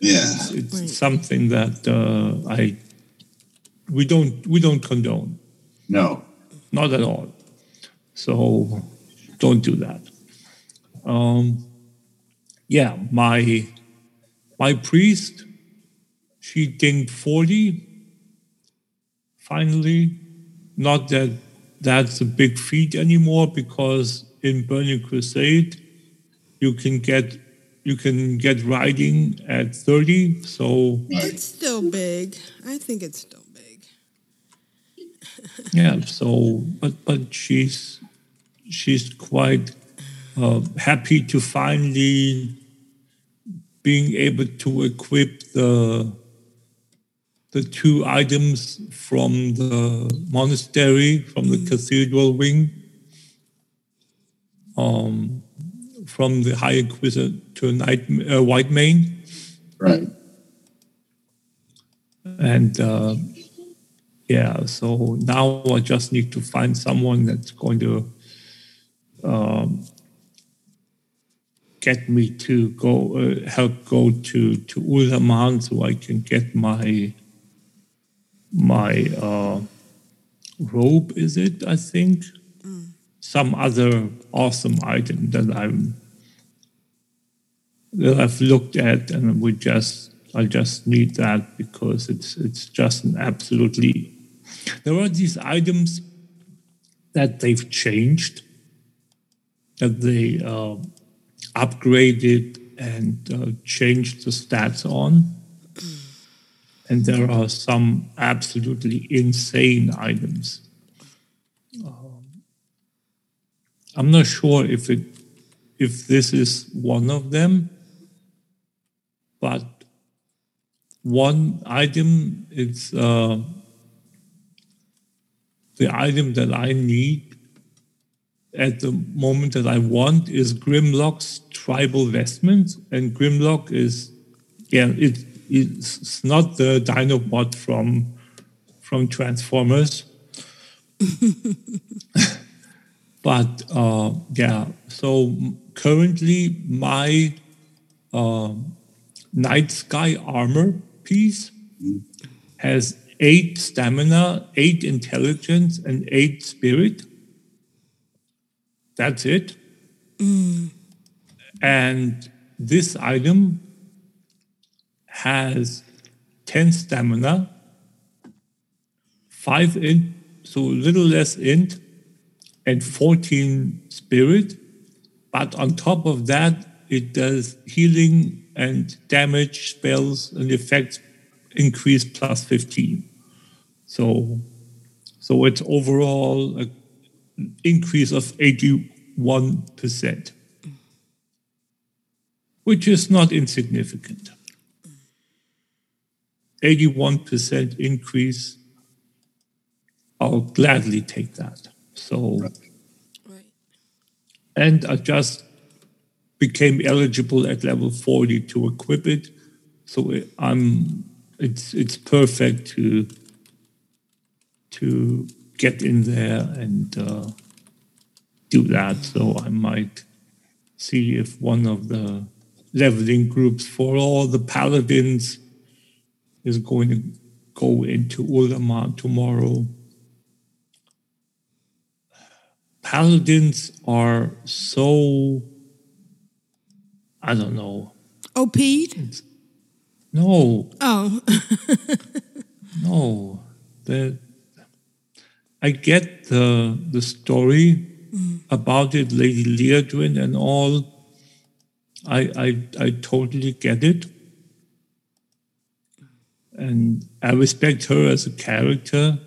Yeah. It's, it's something that uh, I we don't we don't condone. No. Not at all. So don't do that. Um, yeah, my my priest, she dinged forty. Finally, not that that's a big feat anymore because in Burning Crusade, you can get you can get riding at thirty. So It's still big. I think it's still big. yeah so but but she's she's quite uh, happy to finally being able to equip the the two items from the monastery from the cathedral wing um, from the high inquisitor to night uh, Whitemane Right. and uh, yeah, so now I just need to find someone that's going to um, get me to go uh, help go to to Uldaman so I can get my my uh, robe. Is it? I think some other awesome item that I'm that I've looked at, and we just I just need that because it's it's just an absolutely. There are these items that they've changed, that they uh, upgraded and uh, changed the stats on, and there are some absolutely insane items. Um, I'm not sure if it if this is one of them, but one item it's uh, the item that I need at the moment that I want is Grimlock's tribal vestment, and Grimlock is yeah it, it's not the Dinobot from from Transformers. but uh, yeah, so currently my uh, Night Sky armor piece has eight stamina, eight intelligence, and eight spirit. That's it. And this item has 10 stamina, 5 int, so a little less int, and 14 spirit. but on top of that, it does healing and damage spells and effects increase plus 15. So, so it's overall an increase of 81%, which is not insignificant. 81% increase, I'll gladly take that. So, and I just became eligible at level 40 to equip it. So it- I'm it's it's perfect to to get in there and uh, do that. So I might see if one of the leveling groups for all the paladins is going to go into Uldaman tomorrow. Paladins are so I don't know. OP'd? No, Oh. no. The I get the the story mm. about it, Lady Liadrin and all. I I I totally get it. And I respect her as a character,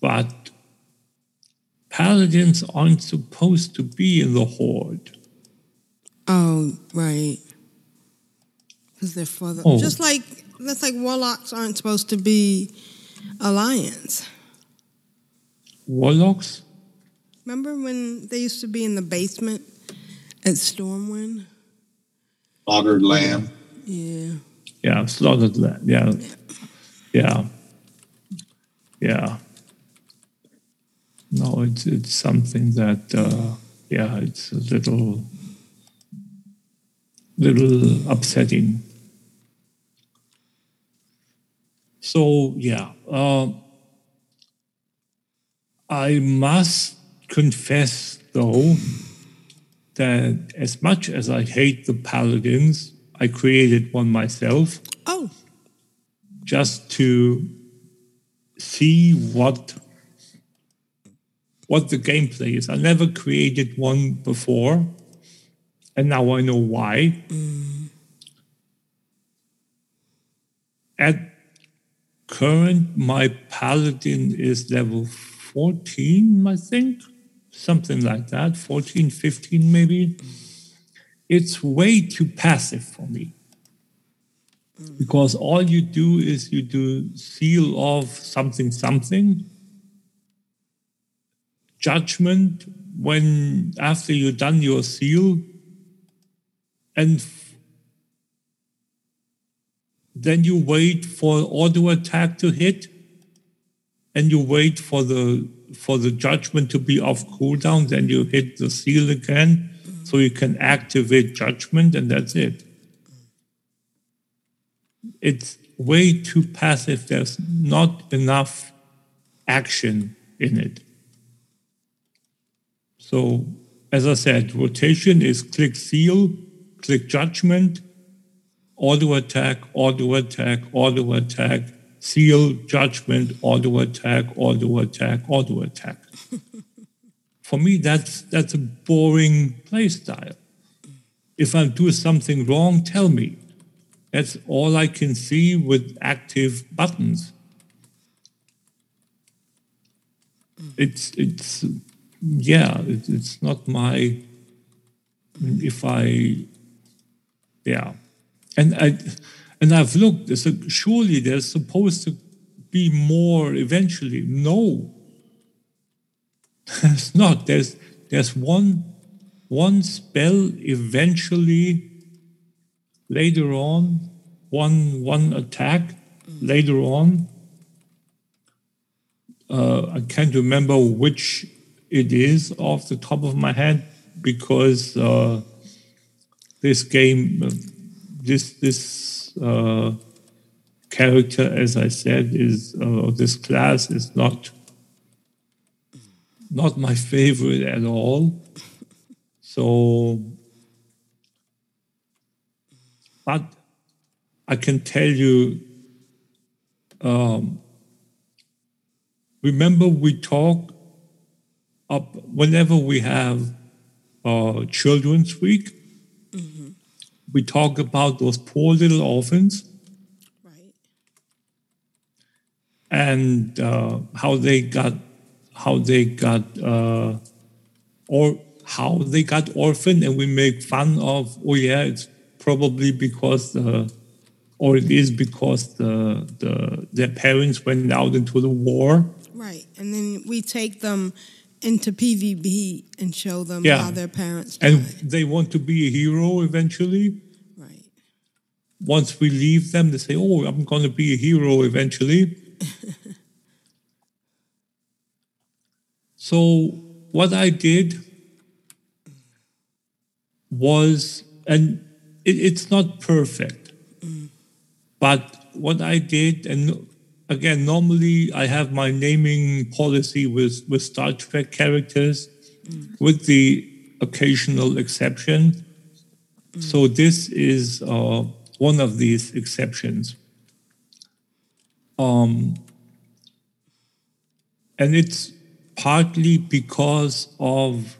but paladins aren't supposed to be in the horde. oh, right. Because they're for the. Oh. Just like, that's like warlocks aren't supposed to be alliance. Warlocks? Remember when they used to be in the basement at Stormwind? Slaughtered lamb. Yeah. Yeah, slaughtered land. Yeah. Yeah. Yeah. No, it's it's something that uh, yeah, it's a little little upsetting. So yeah, uh, I must confess though that as much as I hate the paladins, I created one myself. Oh. Just to see what what the gameplay is. I never created one before, and now I know why. At current, my paladin is level 14, I think, something like that, 14, 15 maybe. It's way too passive for me. Because all you do is you do seal of something, something, judgment when after you've done your seal, and then you wait for auto attack to hit, and you wait for the for the judgment to be off cooldown. Then you hit the seal again, so you can activate judgment, and that's it. It's way too passive. There's not enough action in it. So, as I said, rotation is click seal, click judgment, auto attack, auto attack, auto attack, seal, judgment, auto attack, auto attack, auto attack. For me, that's that's a boring play style. If I do something wrong, tell me. That's all I can see with active buttons. It's it's yeah, it, it's not my. If I, yeah, and I, and I've looked. A, surely there's supposed to be more eventually. No, there's not. There's there's one one spell eventually. Later on, one one attack later on. Uh, I can't remember which it is off the top of my head because uh, this game, uh, this this uh, character, as I said, is uh, this class is not not my favorite at all. So, but I can tell you. Um, remember, we talk up whenever we have uh, Children's Week. We talk about those poor little orphans. Right. And uh, how they got, how they got, uh, or how they got orphaned, and we make fun of. Oh yeah, it's probably because the, or it is because the the their parents went out into the war. Right. And then we take them into PvP and show them Yeah. how their parents died. and they want to be a hero eventually. Right. Once we leave them, they say, "Oh, I'm going to be a hero eventually." so what I did was, and it, it's not perfect, mm. but what I did, and again, normally I have my naming policy with with Star Trek characters, with the occasional exception. So this is uh, one of these exceptions. Um, and it's partly because of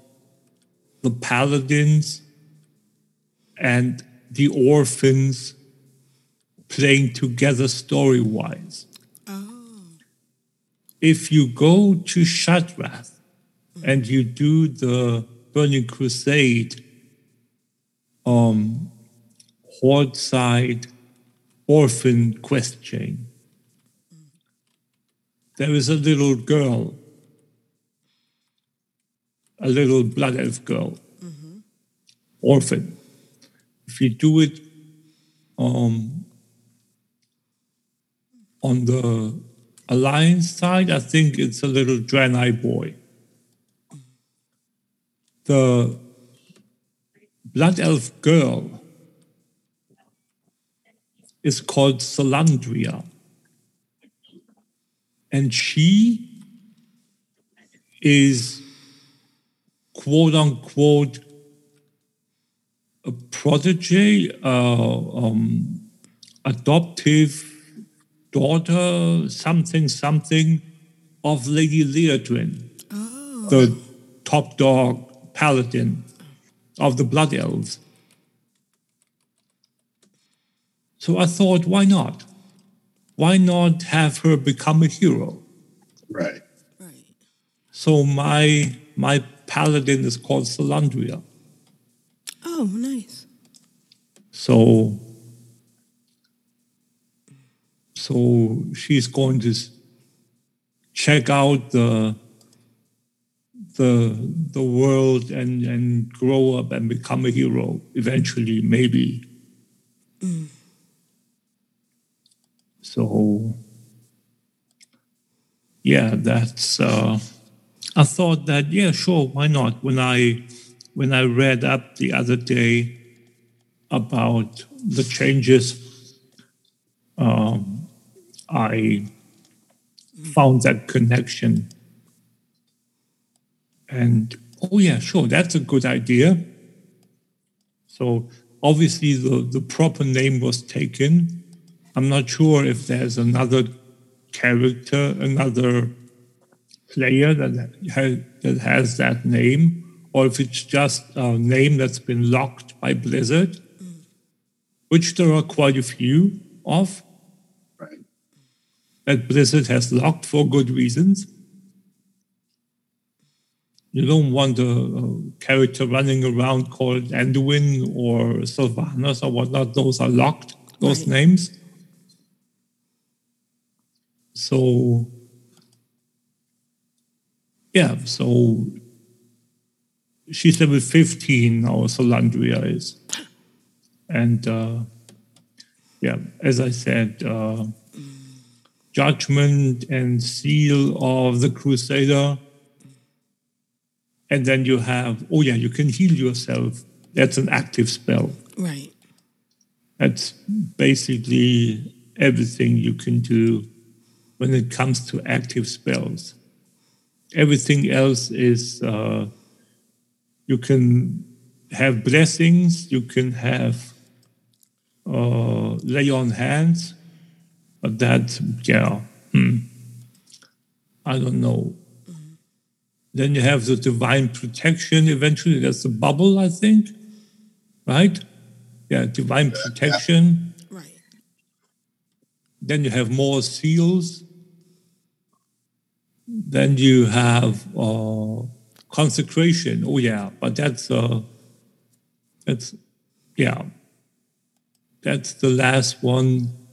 the paladins and the orphans playing together story wise. If you go to Shattrath and you do the Burning Crusade um, Horde side orphan quest chain, there is a little girl, a little blood elf girl, orphan. If you do it um, on the Alliance side, I think it's a little Draenei boy. The blood elf girl is called Salandria. And she is quote unquote a protege, uh, um, adoptive daughter, something, something of Lady Liadrin, oh. the top dog paladin of the Blood Elves. So I thought, why not? Why not have her become a hero? Right. Right. So my my paladin is called Salandria. Oh, nice. So so she's going to check out the the the world and and grow up and become a hero eventually maybe. So yeah that's uh i thought that yeah sure why not? When i when i read up the other day about the changes um i found that connection. And oh yeah sure that's a good idea. So obviously the, the proper name was taken. I'm not sure if there's another character another player that has, that has that name or if it's just a name that's been locked by blizzard mm. which there are quite a few of that blizzard has locked for good reasons you don't want a, a character running around called Anduin or Sylvanas or whatnot. Those are locked, those names. So, yeah, so she's level 15 now, Salandria is. And uh, yeah, as I said, uh, Judgment and Seal of the Crusader. And then you have, oh yeah, you can heal yourself. That's an active spell. Right. That's basically everything you can do when it comes to active spells. Everything else is uh, you can have blessings, you can have uh, lay on hands, but that, yeah, hmm, I don't know. Then you have the divine protection. Eventually, that's the bubble, I think. Right? Yeah, divine protection. Right. Then you have more seals. Then you have uh, consecration. Oh yeah, but that's uh, that's yeah, that's the last one.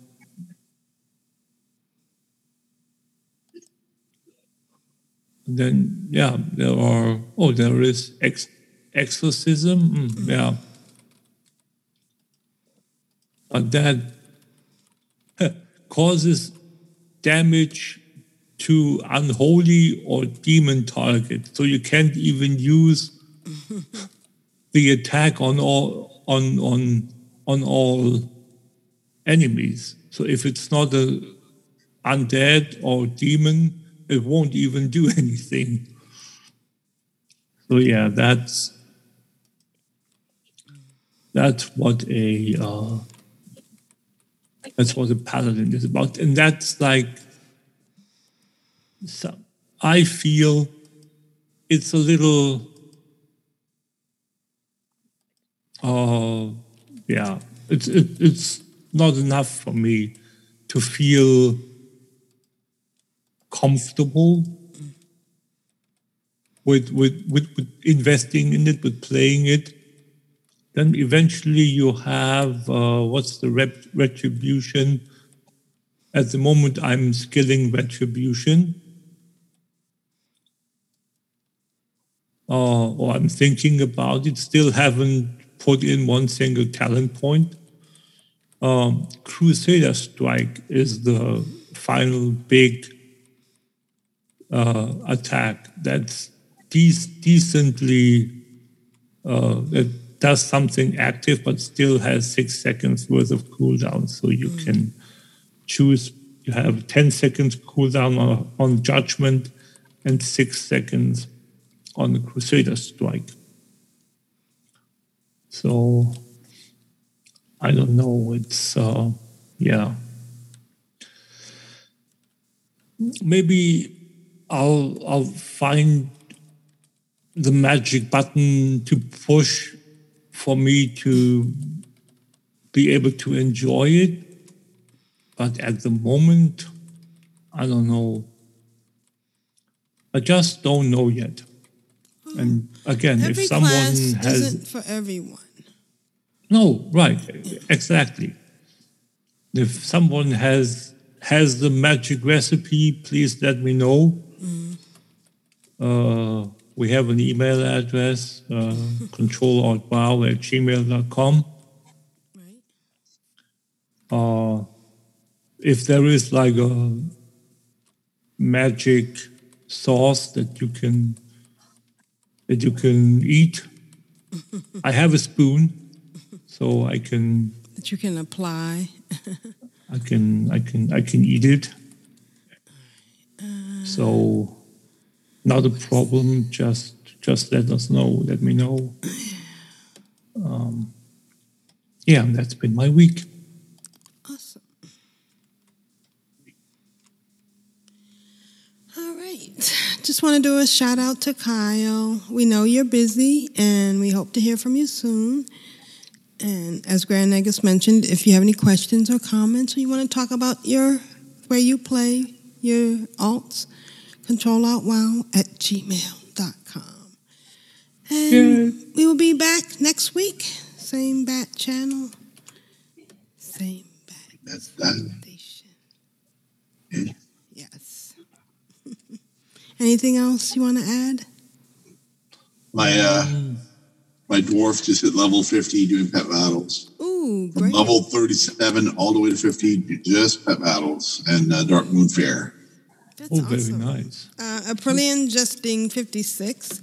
Then yeah, there are oh there is ex- exorcism. Mm, Yeah, but that causes damage to unholy or demon targets. So you can't even use the attack on all on on on all enemies. So if it's not a undead or demon, it won't even do anything. So yeah, that's that's what a uh, that's what a paladin is about, and that's like so I feel it's a little, uh, yeah, it's it, it's not enough for me to feel comfortable with with with, with investing in it, with playing it. Then eventually you have uh, what's the rep- retribution? At the moment, I'm skilling retribution. uh, or I'm thinking about it. Still haven't put in one single talent point. Um, Crusader Strike is the final big uh, attack that's de- decently uh, that does something active, but still has six seconds worth of cooldown. So you can choose. You have ten seconds cooldown on, on judgment and six seconds on the Crusader strike. So I don't know. It's uh, yeah. Maybe I'll I'll find the magic button to push for me to be able to enjoy it. But at the moment, I don't know. I just don't know yet. And again, Every if someone class has isn't for everyone. no, right, exactly. If someone has has the magic recipe, please let me know. Uh, we have an email address, uh, controloutwow at gmail.com. Uh, if there is like a magic sauce that you can that you can eat, I have a spoon, so I can that you can apply. I can I can I can eat it. So not a problem. Just just let us know. Let me know. Um, yeah, that's been my week. Awesome. All right. Just want to do a shout out to Kyle. We know you're busy and we hope to hear from you soon. And as Grand Nagus mentioned, if you have any questions or comments or you want to talk about your where you play your alts, control out wow at gmail.com. And we will be back next week. Same bat channel. Same bat That's done. Yes. Anything else you want to add? My uh, my dwarf just hit level fifty doing pet battles. Ooh, From great. level thirty seven all the way to fifty, just pet battles and uh, Darkmoon Faire. Oh, very nice. Uh, Aprillian just being 56,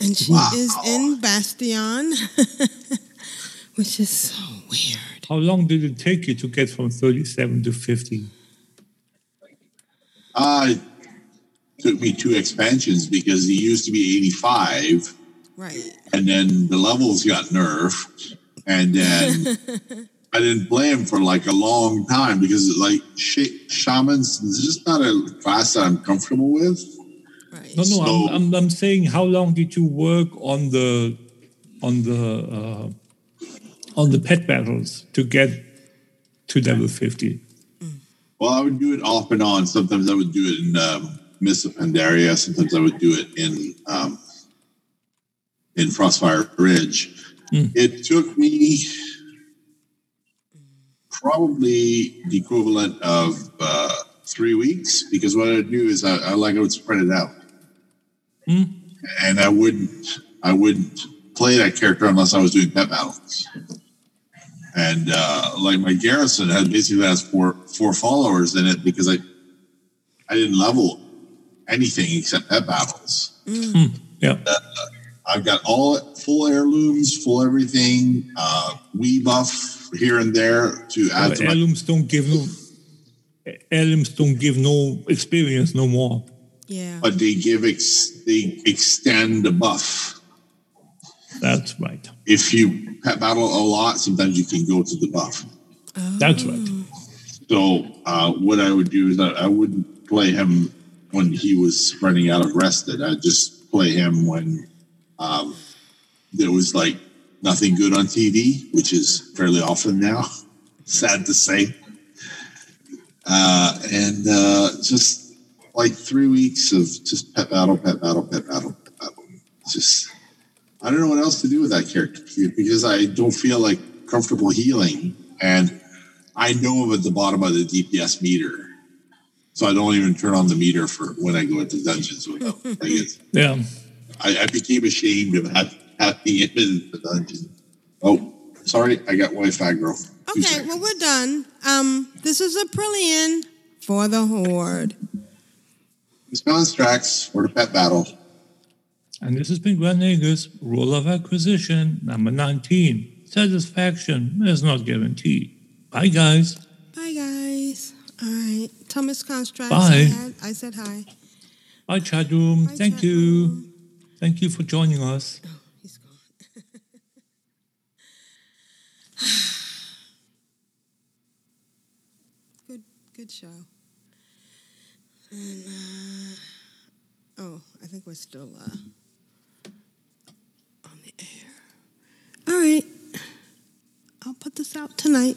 and she Wow. is in Bastion, which is so weird. How long did it take you to get from 37 to 50? Uh, it took me two expansions because he used to be eighty five. Right. and then the levels got nerfed, and then I didn't play him for like a long time because like sh- shamans is just not a class that I'm comfortable with. No, no, I'm, I'm, I'm saying how long did you work on the on the uh, on the pet battles to get to level 50? Well, I would do it off and on. Sometimes I would do it in um, Mists of Pandaria. Sometimes I would do it in um, in Frostfire Ridge. It took me probably the equivalent of uh, three weeks because what I would do is I, I like I would spread it out, and I wouldn't I wouldn't play that character unless I was doing pet battles. And uh, like my garrison had basically has four four followers in it because I I didn't level anything except pet battles. Yeah. Uh, I've got all full heirlooms, full everything, uh, we buff here and there to add But to my don't give no heirlooms don't give no experience no more. Yeah. but they give ex- they extend the buff. That's right. If you pet battle a lot, sometimes you can go to the buff. That's right. So uh, what I would do is I, I wouldn't play him when he was running out of rested. I'd just play him when um, there was like nothing good on TV, which is fairly often now. Sad to say. Uh, and uh, just like three weeks of just pet battle, pet battle, pet battle, pet battle. Just I don't know what else to do with that character because I don't feel like comfortable healing, and I know I'm at the bottom of the DPS meter, so I don't even turn on the meter for when I go into dungeons. Without, like it's, Yeah. I, I became ashamed of having, having him in the dungeon. Oh, sorry, I got Wi-Fi girl. Okay, well, we're done. Um, this is a Brilliant for the Horde. Spelling Strax for the pet battle. And this has been Grand Nagus, rule of acquisition number 19. Satisfaction is not guaranteed. Bye, guys. Bye, guys. All right. Thomas Construct. Bye. said- I said hi. Bye, chat room. Thank you. Thank you for joining us. Good, good show. And uh, oh, I think we're still uh, on the air. All right, I'll put this out tonight.